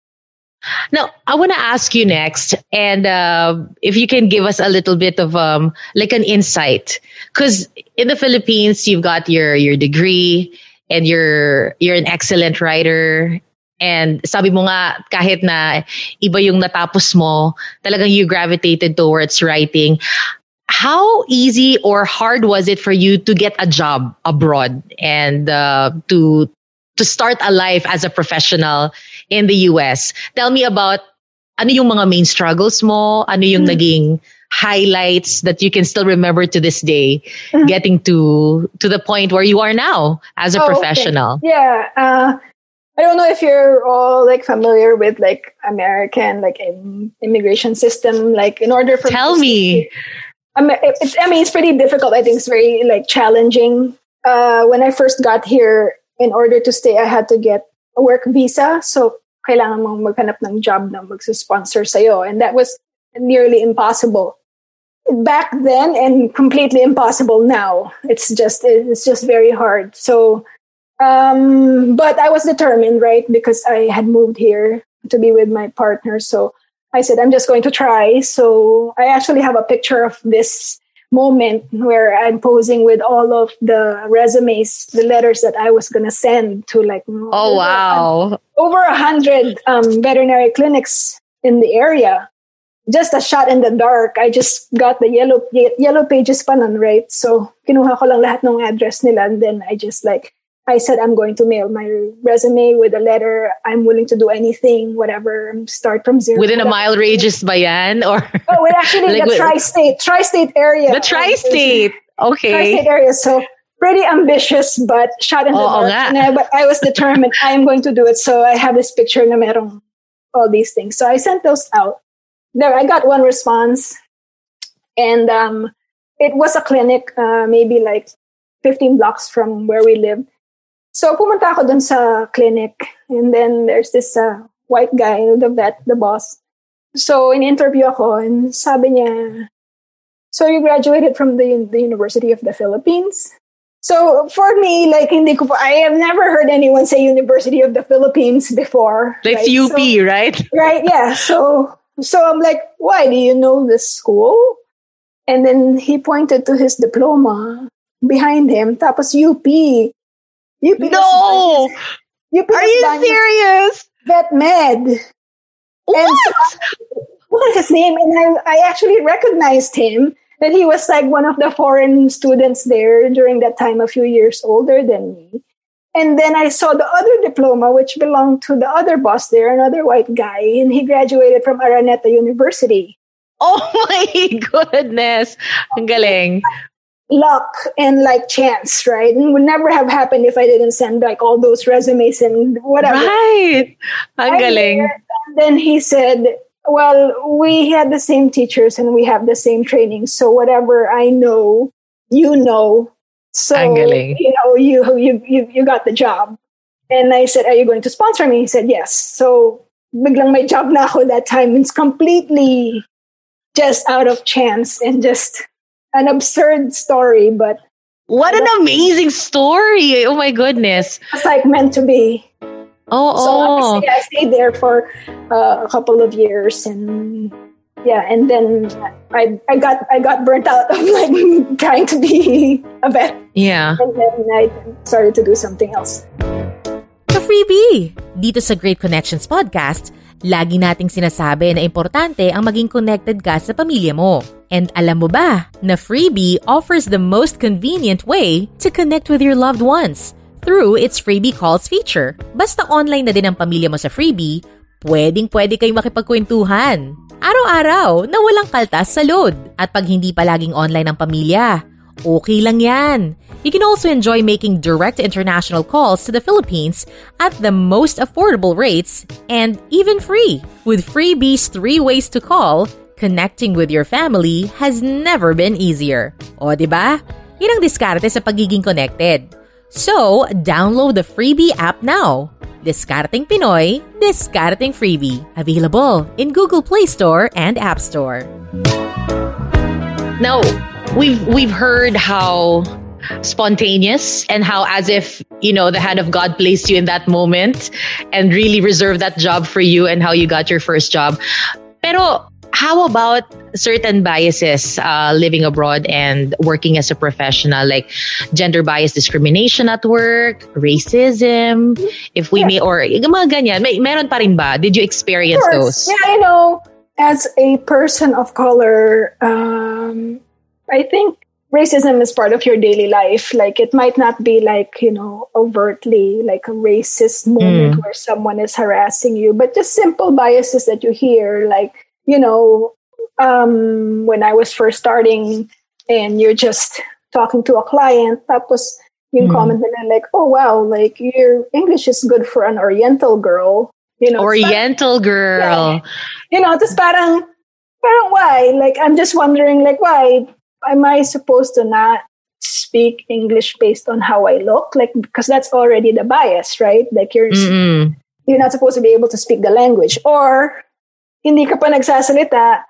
Now, I want to ask you next, and uh, if you can give us a little bit of um, like an insight, because in the Philippines, you've got your your degree, and you're you're an excellent writer, and sabi mo nga, kahit na iba yung natapos mo, talagang you gravitated towards writing. How easy or hard was it for you to get a job abroad and uh, to to start a life as a professional in the US. Tell me about ano yung mga main struggles mo, ano yung mm-hmm. naging highlights that you can still remember to this day, mm-hmm. getting to to the point where you are now as a oh, professional. Okay. Yeah. Uh, I don't know if you're all like familiar with like American like immigration system. Like in order for tell me, I mean, it's, I mean it's pretty difficult. I think it's very like challenging. Uh, when I first got here, in order to stay, I had to get a work visa. So, kailangan mong maghanap ng job na magsusponsor sa'yo. And that was nearly impossible back then and completely impossible now. It's just, it's just very hard. So, um, but I was determined, right? Because I had moved here to be with my partner. So I said, I'm just going to try. So I actually have a picture of this moment where I'm posing with all of the resumes, the letters that I was going to send to like oh over wow a, over a hundred um, veterinary clinics in the area. Just a shot in the dark. I just got the yellow yellow pages pa nun, right? So kinuha ko lang lahat ng address nila and then I just like I said I'm going to mail my resume with a letter. I'm willing to do anything, whatever. Start from zero. Within a mile radius ba yan? Or oh, it actually like, the tri-state, tri-state area. The tri-state. Okay. Tri-state area. So pretty ambitious, but shot in the dark. I, but I was determined. I am going to do it. So I have this picture na merong all these things. So I sent those out. There, I got one response, and um, it was a clinic, uh, maybe like 15 blocks from where we lived So, pumunta ako dun sa clinic. And then, there's this uh, white guy, the vet, the boss. So, in-interview ako, and sabi niya, so you graduated from the, the University of the Philippines? So, for me, like, hindi ko I have never heard anyone say University of the Philippines before. Like right? UP, so, right? Right, yeah. So, so I'm like, why? Do you know this school? And then he pointed to his diploma behind him. Tapos UP. You no! You Are you serious? Vet Med. What? And so, what is his name? And I, I actually recognized him that he was like one of the foreign students there during that time, a few years older than me. And then I saw the other diploma, which belonged to the other boss there, another white guy, and he graduated from Araneta University. Oh my goodness. Ang galing luck and like chance, right? It would never have happened if I didn't send like all those resumes and whatever. Right. Ang galing. And then he said, well, we had the same teachers and we have the same training. So whatever I know, you know. So, you know, you, you, you, you got the job. And I said, are you going to sponsor me? He said, yes. So biglang may job na ako that time. It's completely just out of chance and just an absurd story, but what an amazing story! Oh my goodness! It's like meant to be. Oh, so oh. I stayed there for uh, a couple of years, and yeah, and then I I got I got burnt out of like trying to be a vet. Yeah, and then I started to do something else. The freebie dito sa Great Connections podcast Lagi nating sinasabi na importante ang maging connected ka sa pamilya mo. And alam mo ba na Freebie offers the most convenient way to connect with your loved ones through its Freebie Calls feature. Basta online na din ang pamilya mo sa Freebie, pwedeng pwede kayong makipagkwentuhan. Araw-araw na walang kaltas sa load. At pag hindi palaging online ang pamilya, okay lang yan. You can also enjoy making direct international calls to the Philippines at the most affordable rates and even free. With Freebie's three ways to call, connecting with your family has never been easier. O, di ba? Yan ang diskarte sa pagiging connected. So, download the Freebie app now. Discarding Pinoy, Discarding Freebie. Available in Google Play Store and App Store. Now, we've we've heard how spontaneous and how as if, you know, the hand of God placed you in that moment and really reserved that job for you and how you got your first job. Pero how about certain biases uh, living abroad and working as a professional, like gender bias discrimination at work, racism, if we Yeah. may, or mga ganyan, may, meron pa rin ba? Did you experience those? Yeah, you know, as a person of color, um, I think racism is part of your daily life. Like it might not be like, you know, overtly like a racist moment where someone is harassing you, but just simple biases that you hear, like, you know, um, when I was first starting and you're just talking to a client, tapos yung Mm. comment nila like, oh wow, like your English is good for an Oriental girl. You know, Oriental girl. you know, just parang, parang why? Like, I'm just wondering, like, why am I supposed to not speak English based on how I look? Like, because that's already the bias, right? Like, you're Mm-mm. you're not supposed to be able to speak the language, or hindi ka pa nagsasalita,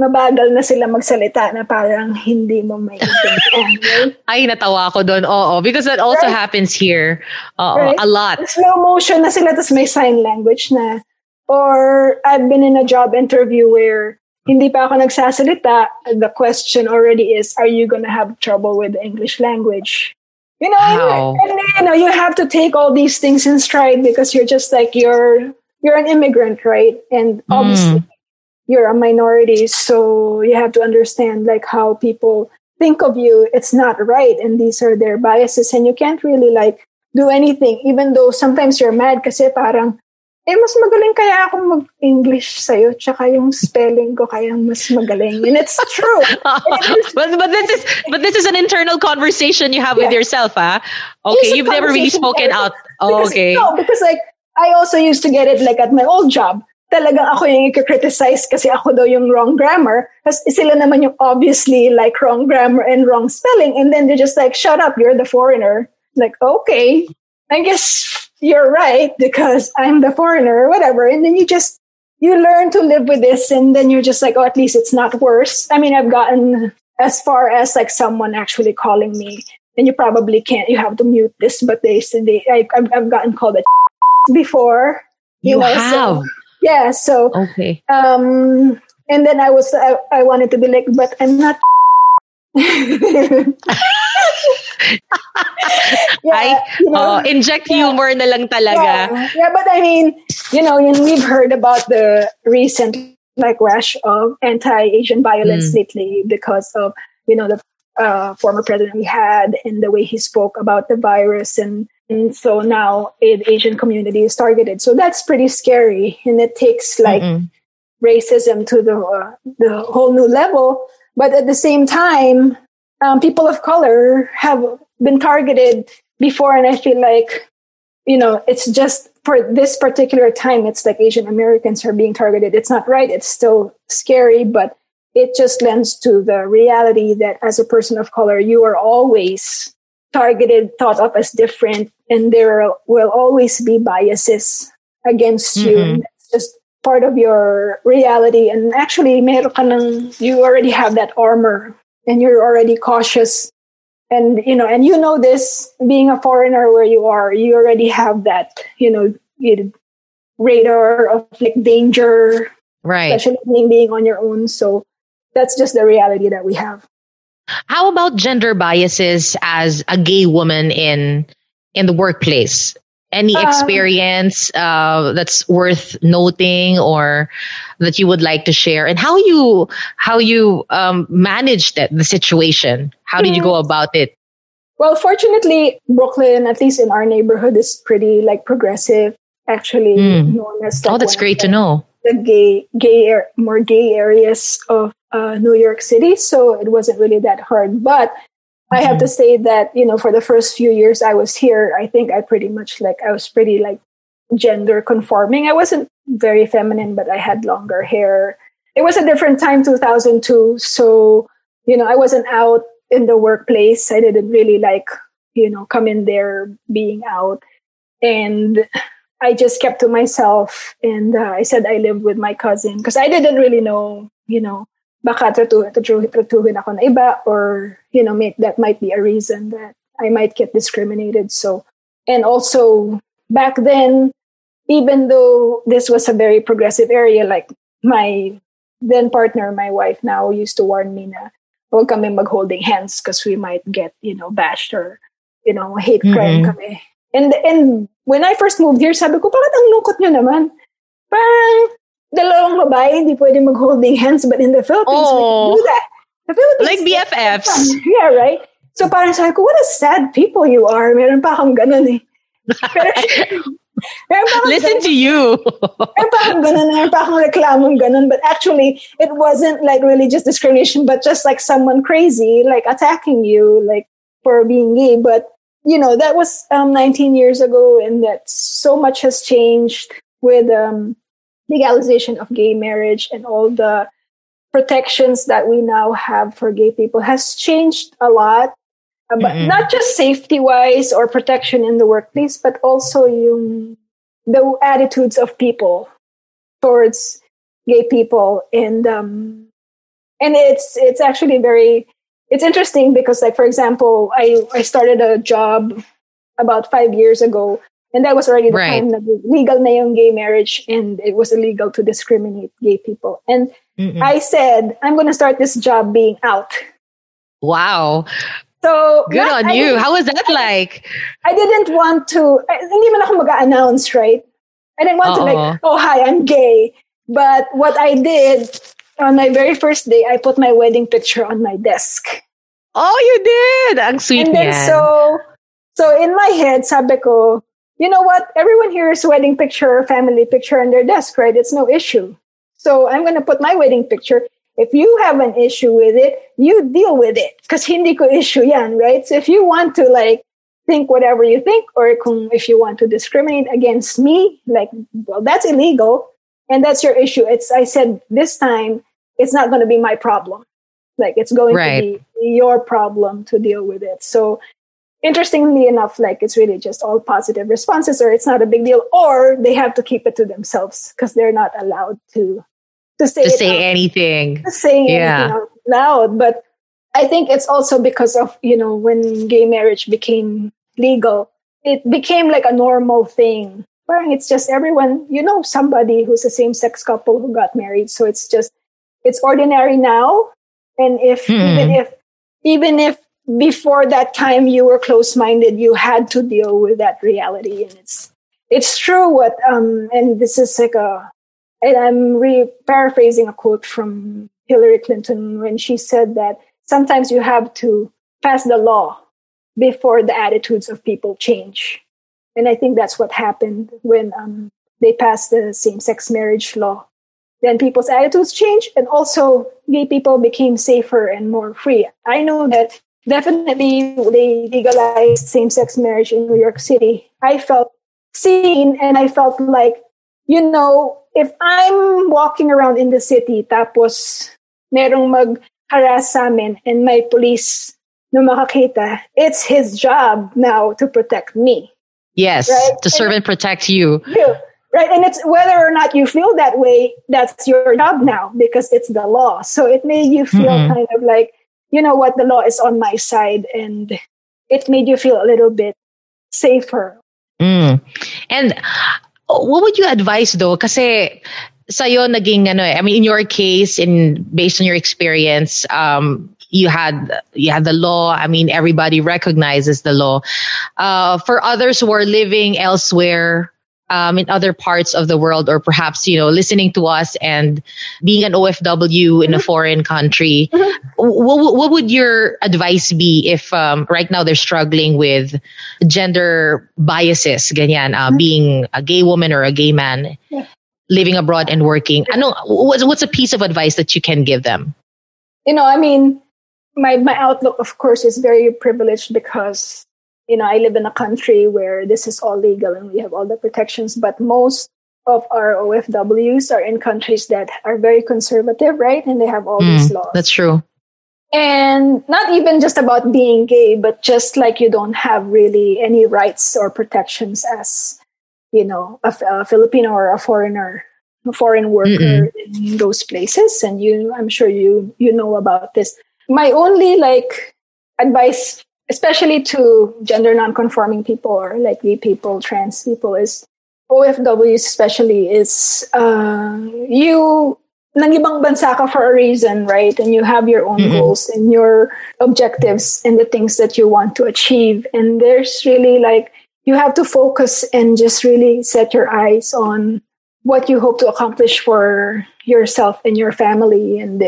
mabagal na sila magsalita na parang hindi mo maintindihan. right? Ay, natawa ako doon. Oo, because that also Right. happens here. Oo, Right. a lot. slow motion na sila, tapos may sign language na. Or I've been in a job interview where hindi pa ako nagsasalita, the question already is, are you to have trouble with the English language? You know, and, and, you know, you have to take all these things in stride because you're just like you're you're an immigrant, right? And obviously you're a minority, so you have to understand like how people think of you. It's not right, and these are their biases, and you can't really like do anything, even though sometimes you're mad kasi parang, eh, mas magaling kaya ako mag-English sa'yo, tsaka yung spelling ko kaya mas magaling. And it's true. but but this is but this is an internal conversation you have with yourself, ah. Okay, you've never really spoken out. Oh, Because- okay. No, because like, I also used to get it like at my old job. Talagang ako yung i-criticize kasi ako daw yung wrong grammar. Kasi sila naman yung obviously like wrong grammar and wrong spelling. And then they're just like, shut up, you're the foreigner. Like, okay, I guess you're right because I'm the foreigner or whatever. And then you just, you learn to live with this and then you're just like, oh, at least it's not worse. I mean, I've gotten as far as like someone actually calling me and you probably can't, you have to mute this, but they said they, I, I've, I've gotten called a before. you know, have. so- Yeah. So, okay. um, and then I was, I, I wanted to be like, but I'm not. Ay, you know, oh, inject yeah. humor na lang talaga. Yeah, yeah, but I mean, you know, and we've heard about the recent like rash of anti-Asian violence Mm. lately because of you know the uh, former president we had and the way he spoke about the virus, and, and so now the Asian community is targeted. So that's pretty scary, and it takes like Mm-mm. racism to the uh, the whole new level. But at the same time, um, people of color have been targeted before, and I feel like you know it's just for this particular time. It's like Asian Americans are being targeted. It's not right. It's still scary, but it just lends to the reality that as a person of color, you are always targeted, thought of as different, and there will always be biases against you. Mhm. And that's just part of your reality. And actually, meron you already have that armor and you're already cautious. And, you know, and you know this being a foreigner where you are, you already have that, you know, you- radar of like danger, Right. especially being, being on your own. So that's just the reality that we have. How about gender biases as a gay woman in in the workplace? Any Um, experience uh, that's worth noting or that you would like to share, and how you how you um, managed that, the situation? How did you go about it? Well, fortunately, Brooklyn, at least in our neighborhood, is pretty like progressive. Actually, Mm. known as Oh, that's great to know. the gay, gay, more gay areas of uh, New York City. So it wasn't really that hard. But I have to say that you know, for the first few years I was here, I think I pretty much like I was pretty like gender conforming. I wasn't very feminine, but I had longer hair. It was a different time, 2002. So you know, I wasn't out in the workplace. I didn't really like you know come in there being out and I just kept to myself and uh, I said I lived with my cousin because I didn't really know, you know, baka tratu- tratu- tratuhin ako na iba or, you know, may, that might be a reason that I might get discriminated. So, and also back then, even though this was a very progressive area, like my then partner, my wife now used to warn me na huwag kami mag-holding hands because we might get, you know, bashed or, you know, hate crime mm-hmm. kami. And, and when I first moved here, sabi ko, bakit ang lungkot nyo naman? Parang dalawang babae, hindi pwede mag-holding hands, but in the Philippines, oh. we can do that. The Philippines, like BFFs. Yeah, right? So parang sabi ko, what a sad people you are. Meron pa akong ganun eh. Pero, Listen ganun. to you. meron pa akong ganun, meron pa akong reklamong ganun. But actually, it wasn't like religious discrimination, but just like someone crazy, like attacking you, like for being gay. But, you know, that was um, 19 years ago and that so much has changed with um, legalization of gay marriage and all the protections that we now have for gay people has changed a lot. Uh, but mm-hmm. not just safety wise or protection in the workplace, but also yung, the attitudes of people towards gay people. And, um, and it's, it's actually very, it's interesting because like, for example, I, I started a job about five years ago and that was already the right. time that legal na yung gay marriage and it was illegal to discriminate gay people. And Mm-mm. I said, I'm going to start this job being out. Wow. So good not, on you. How was that like? I didn't want to. Hindi man ako mag-announce, right? I didn't want Uh-oh. to like, uh-uh. oh hi, I'm gay. But what I did on my very first day, I put my wedding picture on my desk. Oh, you did. Ang sweet And then so, so in my head, sabi ko, you know what? Everyone here is wedding picture family picture on their desk, right? It's no issue. So I'm going to put my wedding picture. If you have an issue with it, you deal with it. Because hindi ko issue yan, right? So if you want to like think whatever you think, or if you want to discriminate against me, like, well, that's illegal. And that's your issue. It's, I said this time, it's not going to be my problem. Like it's going right. to be your problem to deal with it. So interestingly enough, like it's really just all positive responses, or it's not a big deal, or they have to keep it to themselves because they're not allowed to to say to say out, anything, to say yeah. anything out loud. But I think it's also because of you know when gay marriage became legal, it became like a normal thing. Where it's just everyone, you know, somebody who's a same sex couple who got married, so it's just it's ordinary now. And if hmm. even if even if before that time you were close minded you had to deal with that reality. And it's it's true what um and this is like a and i'm re paraphrasing a quote from hillary clinton when she said that sometimes you have to pass the law before the attitudes of people change. And i think that's what happened when um, they passed the same-sex marriage law. Then people's attitudes changed and also gay people became safer and more free. I know that definitely they legalized same-sex marriage in New York City. I felt seen and I felt like, you know, if I'm walking around in the city tapos merong mag-harass sa amin and may police no makakita, it's his job now to protect me. Yes, right? to serve and, and protect you. you. Right, and it's whether or not you feel that way, that's your job now because it's the law. So it made you feel mm-hmm. kind of like, you know what, the law is on my side and it made you feel a little bit safer. Mm. And what would you advise though? Kasi sa'yo naging ano eh, I mean in your case in based on your experience um you had you had the law i mean everybody recognizes the law uh, for others who are living elsewhere um, in other parts of the world, or perhaps you know listening to us and being an OFW in a mm-hmm. foreign country, mm-hmm. what, what would your advice be if um, right now they're struggling with gender biases, ganyan, uh, mm-hmm. being a gay woman or a gay man, living abroad and working? I know what's what's a piece of advice that you can give them? You know, I mean, my my outlook, of course, is very privileged because you know, I live in a country where this is all legal and we have all the protections, but most of our OFWs are in countries that are very conservative, right? And they have all mm, these laws. That's true. And not even just about being gay, but just like you don't have really any rights or protections as, you know, a, a Filipino or a foreigner, a foreign worker Mm-mm. in those places. And you, I'm sure you, you know about this. My only like advice especially to gender non-conforming people or like gay people, trans people, is OFWs especially is uh, you nang ibang bansa ka for a reason, right? And you have your own mm-hmm. goals and your objectives and the things that you want to achieve. And there's really like you have to focus and just really set your eyes on what you hope to accomplish for yourself and your family and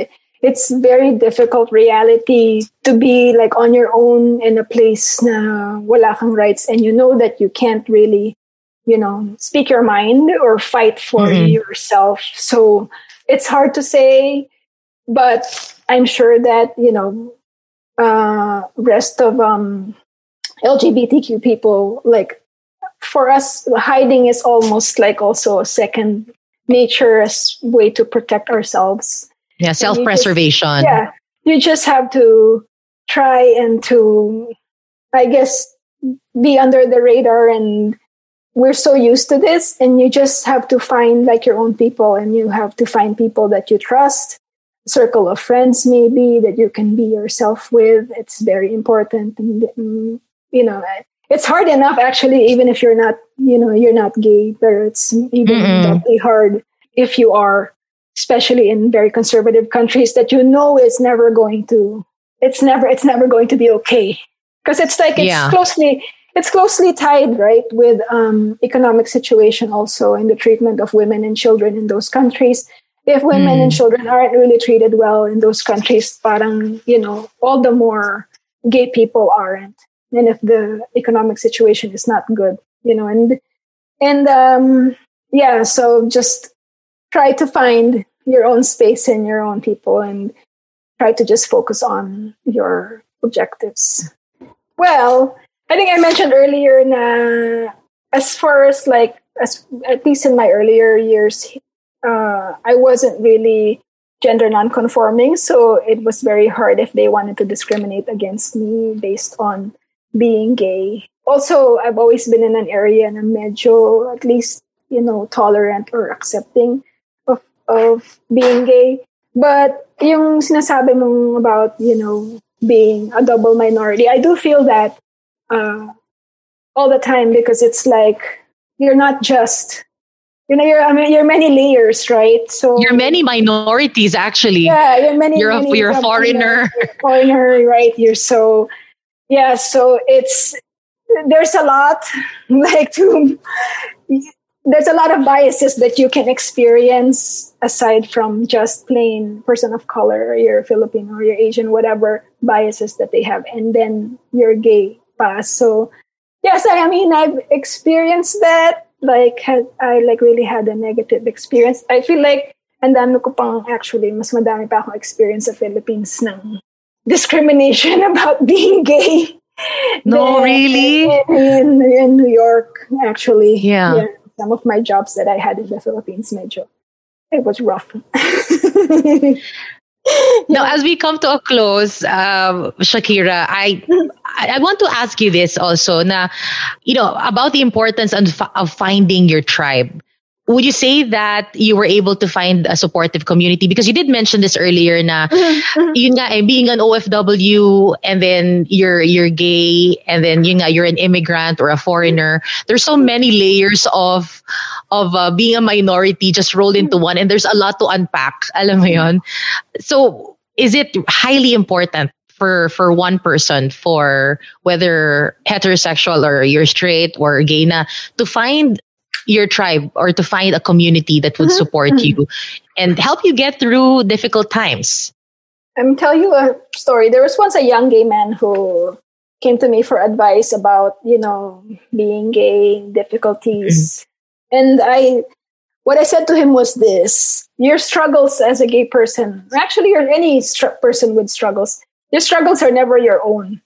it's very difficult reality to be like on your own in a place na wala kang rights and you know that you can't really you know speak your mind or fight for mm-hmm. yourself so it's hard to say but i'm sure that you know uh rest of um lgbtq people like for us, hiding is almost like also a second nature as way to protect ourselves. Yeah, self preservation. Yeah, you just have to try and to, I guess, be under the radar and we're so used to this and you just have to find like your own people and you have to find people that you trust. Circle of friends maybe that you can be yourself with. It's very important and you know it's hard enough actually even if you're not you know you're not gay but it's even doubly hard if you are especially in very conservative countries that you know it's never going to it's never it's never going to be okay because it's like it's yeah. closely it's closely tied right with um, economic situation also and the treatment of women and children in those countries if women mm. and children aren't really treated well in those countries parang you know all the more gay people aren't and if the economic situation is not good you know and and um yeah so just try to find your own space and your own people and try to just focus on your objectives well i think i mentioned earlier na as far as like as at least in my earlier years uh, i wasn't really gender nonconforming so it was very hard if they wanted to discriminate against me based on being gay. Also, I've always been in an area na medyo at least, you know, tolerant or accepting of, being gay. But yung sinasabi mong about, you know, being a double minority, I do feel that uh, all the time because it's like you're not just you know, you're I mean, you're many layers, right? So you're many minorities, actually. Yeah, you're many. You're many, a you're a foreigner. You're foreigner, right? You're so yeah so it's there's a lot like to there's a lot of biases that you can experience aside from just plain person of color or you're filipino or you're asian whatever biases that they have and then you're gay pass so yes i mean i've experienced that like had i like really had a negative experience i feel like and dami ko pang actually mas madami pa akong experience sa Philippines ng discrimination about being gay. No, really? In, in, New York, actually. Yeah. yeah. Some of my jobs that I had in the Philippines, major, it was rough. now, as we come to a close, um, Shakira, I I want to ask you this also. Na, you know, about the importance of, of finding your tribe would you say that you were able to find a supportive community? Because you did mention this earlier na yun nga, eh, being an OFW and then you're you're gay and then yun nga, you're an immigrant or a foreigner. There's so many layers of of uh, being a minority just rolled into one and there's a lot to unpack alam mo yon so is it highly important for for one person for whether heterosexual or you're straight or gay na to find your tribe or to find a community that would mm-hmm. support mm-hmm. you and help you get through difficult times. I'm tell you a story. There was once a young gay man who came to me for advice about, you know, being gay, difficulties. Mm-hmm. And I what I said to him was this your struggles as a gay person, actually, or any str- person with struggles, your struggles are never your own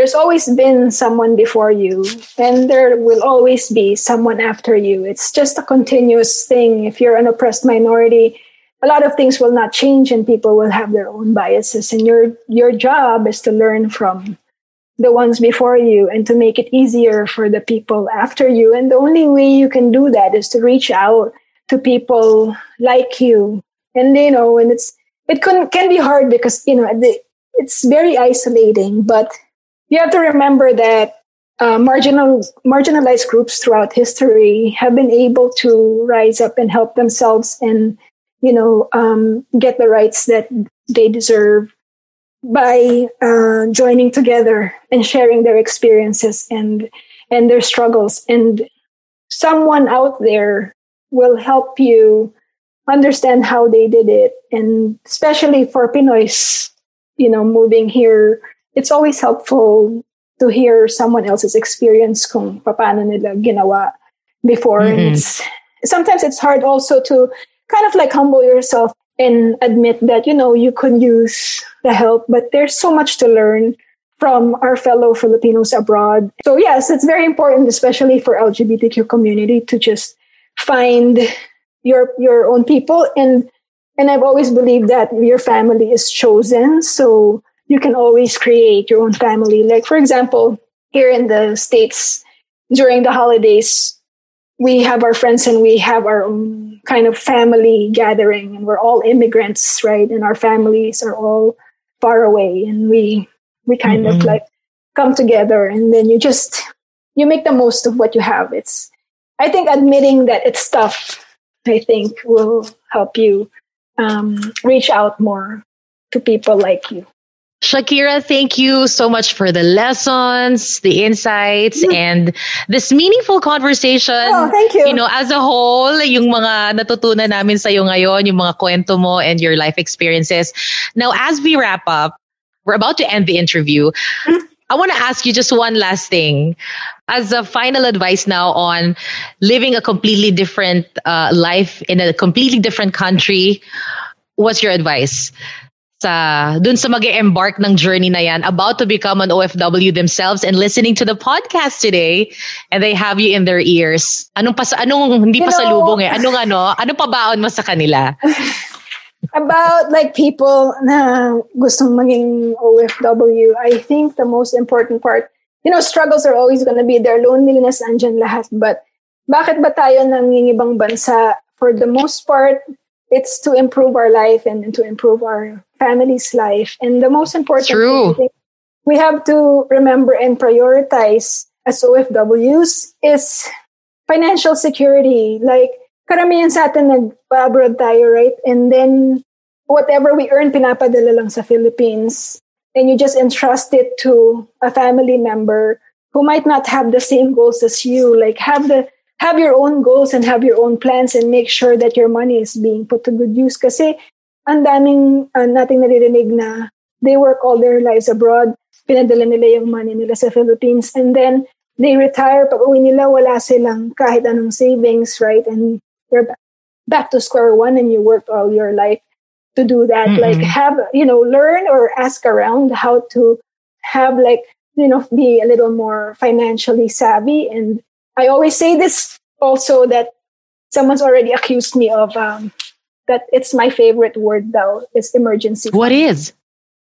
there's always been someone before you and there will always be someone after you. It's just a continuous thing. If you're an oppressed minority a lot of things will not change and people will have their own biases. And your your job is to learn from the ones before you and to make it easier for the people after you. And the only way you can do that is to reach out to people like you. And you know and it's it can can be hard because you know it's very isolating but you have to remember that uh, marginal marginalized groups throughout history have been able to rise up and help themselves and you know um, get the rights that they deserve by uh, joining together and sharing their experiences and and their struggles. And someone out there will help you understand how they did it. And especially for pinoys you know moving here it's always helpful to hear someone else's experience kung paano nila ginawa before mm-hmm. and it's sometimes it's hard also to kind of like humble yourself and admit that you know you could use the help but there's so much to learn from our fellow Filipinos abroad. So yes, it's very important, especially for LGBTQ community, to just find your your own people and and I've always believed that your family is chosen. So you can always create your own family. Like for example, here in the States during the holidays, we have our friends and we have our own kind of family gathering and we're all immigrants, right? And our families are all far away and we we kind mm-hmm. of like come together and then you just you make the most of what you have it's i think admitting that it's tough i think will help you um, reach out more to people like you Shakira, thank you so much for the lessons, the insights, mm-hmm. and this meaningful conversation. Oh, thank you. You know, as a whole, yung mga natutunan namin sa iyo ngayon, yung mga kwento mo and your life experiences. Now, as we wrap up, we're about to end the interview. I want to ask you just one last thing. As a final advice now on living a completely different uh, life in a completely different country, what's your advice? Sa dun sa mag embark ng journey na yan, about to become an OFW themselves and listening to the podcast today, and they have you in their ears. Anong pa anong hindi pa sa lubong eh? Anong ano? Anong pabaon mo sa kanila? about like people na gustong maging OFW, I think the most important part, you know, struggles are always to be there. Loneliness, andyan lahat. But bakit ba tayo nangingibang bansa? For the most part, it's to improve our life and to improve our family's life. And the most important True. thing we have to remember and prioritize as OFWs is financial security. Like, karamihan sa atin nag-abroad tayo, right? And then, whatever we earn, pinapadala lang sa Philippines. And you just entrust it to a family member who might not have the same goals as you. Like, have the have your own goals and have your own plans and make sure that your money is being put to good use. Kasi, ang daming uh, nating naririnig na they work all their lives abroad, pinadala nila yung money nila sa Philippines, and then they retire, pag uwi nila, wala silang kahit anong savings, right? And you're back to square one and you worked all your life to do that mm-hmm. like have you know learn or ask around how to have like you know be a little more financially savvy and i always say this also that someone's already accused me of um, that it's my favorite word though is emergency What is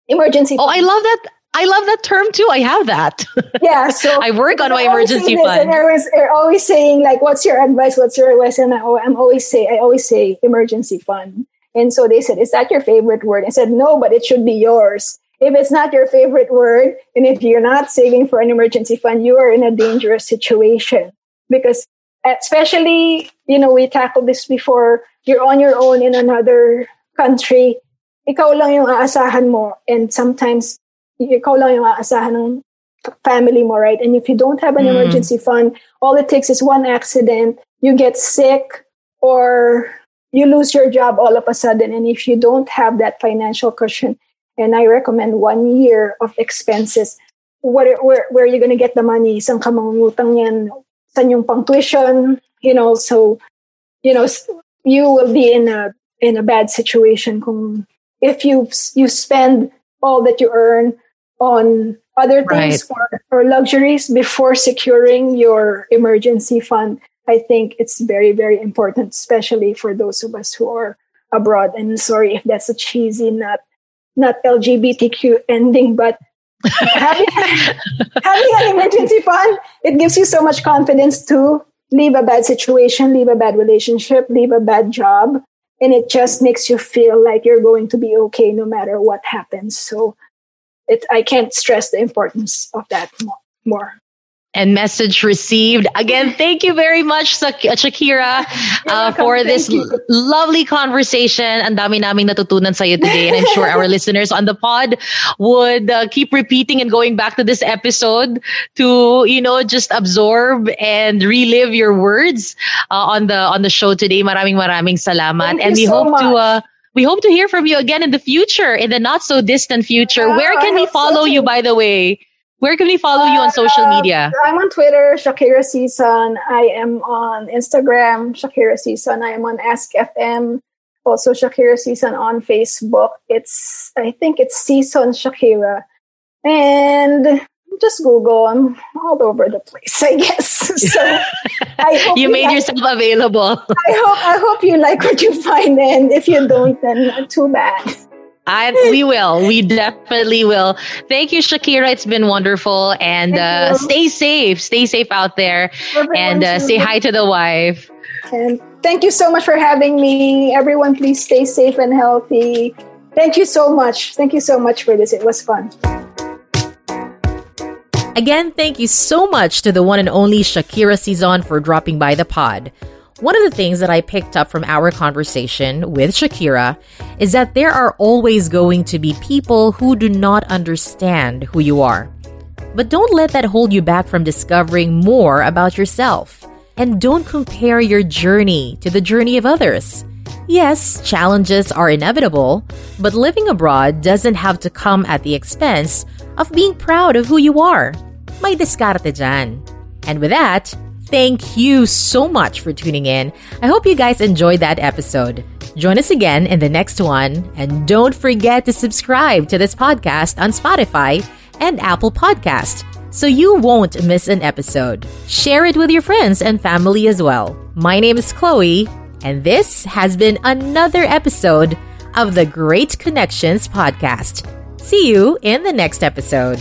emergency oh i love that I love that term too. I have that. Yeah. So I work on my emergency fund. And everyone's uh, always saying like, what's your advice? What's your advice? And I, am always say, I always say emergency fund. And so they said, is that your favorite word? I said, no, but it should be yours. If it's not your favorite word, and if you're not saving for an emergency fund, you are in a dangerous situation because especially, you know, we tackled this before. You're on your own in another country. Ikaw lang yung aasahan mo. And sometimes ikaw lang yung aasahan ng family mo, right? And if you don't have an mm. emergency fund, all it takes is one accident, you get sick, or you lose your job all of a sudden. And if you don't have that financial cushion, and I recommend one year of expenses, where, where, where are you going to get the money? Isang ka mangungutang yan? San yung pang tuition? You know, so, you know, you will be in a, in a bad situation kung if you you spend all that you earn on other things right. or, or luxuries before securing your emergency fund. I think it's very, very important, especially for those of us who are abroad. And sorry if that's a cheesy, not not LGBTQ ending, but having, having an emergency fund, it gives you so much confidence to leave a bad situation, leave a bad relationship, leave a bad job. And it just makes you feel like you're going to be okay no matter what happens. So it, I can't stress the importance of that more and message received. Again, thank you very much, uh, Shakira, uh, for this lovely conversation. And dami naming natutunan sa'yo today. And I'm sure our listeners on the pod would uh, keep repeating and going back to this episode to, you know, just absorb and relive your words uh, on the on the show today. Maraming maraming salamat. Thank and we so hope much. to uh, we hope to hear from you again in the future, in the not so distant future. Yeah, Where can I we so follow you, by the way? Where can we follow you on social Uh, media? I'm on Twitter, Shakira Sison. I am on Instagram, Shakira Sison. I am on Ask FM, also Shakira Sison on Facebook. It's I think it's Sison Shakira, and just Google. I'm all over the place, I guess. So I hope You made like, yourself available. I hope I hope you like what you find, and if you don't, then not too bad. I, we will. We definitely will. Thank you, Shakira. It's been wonderful. And uh, stay safe. Stay safe out there. Everyone And uh, say hi to the wife. And thank you so much for having me. Everyone, please stay safe and healthy. Thank you so much. Thank you so much for this. It was fun. Again, thank you so much to the one and only Shakira Sison for dropping by the pod. One of the things that I picked up from our conversation with Shakira is that there are always going to be people who do not understand who you are. But don't let that hold you back from discovering more about yourself. And don't compare your journey to the journey of others. Yes, challenges are inevitable, but living abroad doesn't have to come at the expense of being proud of who you are. May diskarte dyan. And with that, thank you so much for tuning in. I hope you guys enjoyed that episode. Join us again in the next one, and don't forget to subscribe to this podcast on Spotify and Apple Podcast so you won't miss an episode. Share it with your friends and family as well. My name is Chloe, and this has been another episode of the Great Connections podcast. See you in the next episode.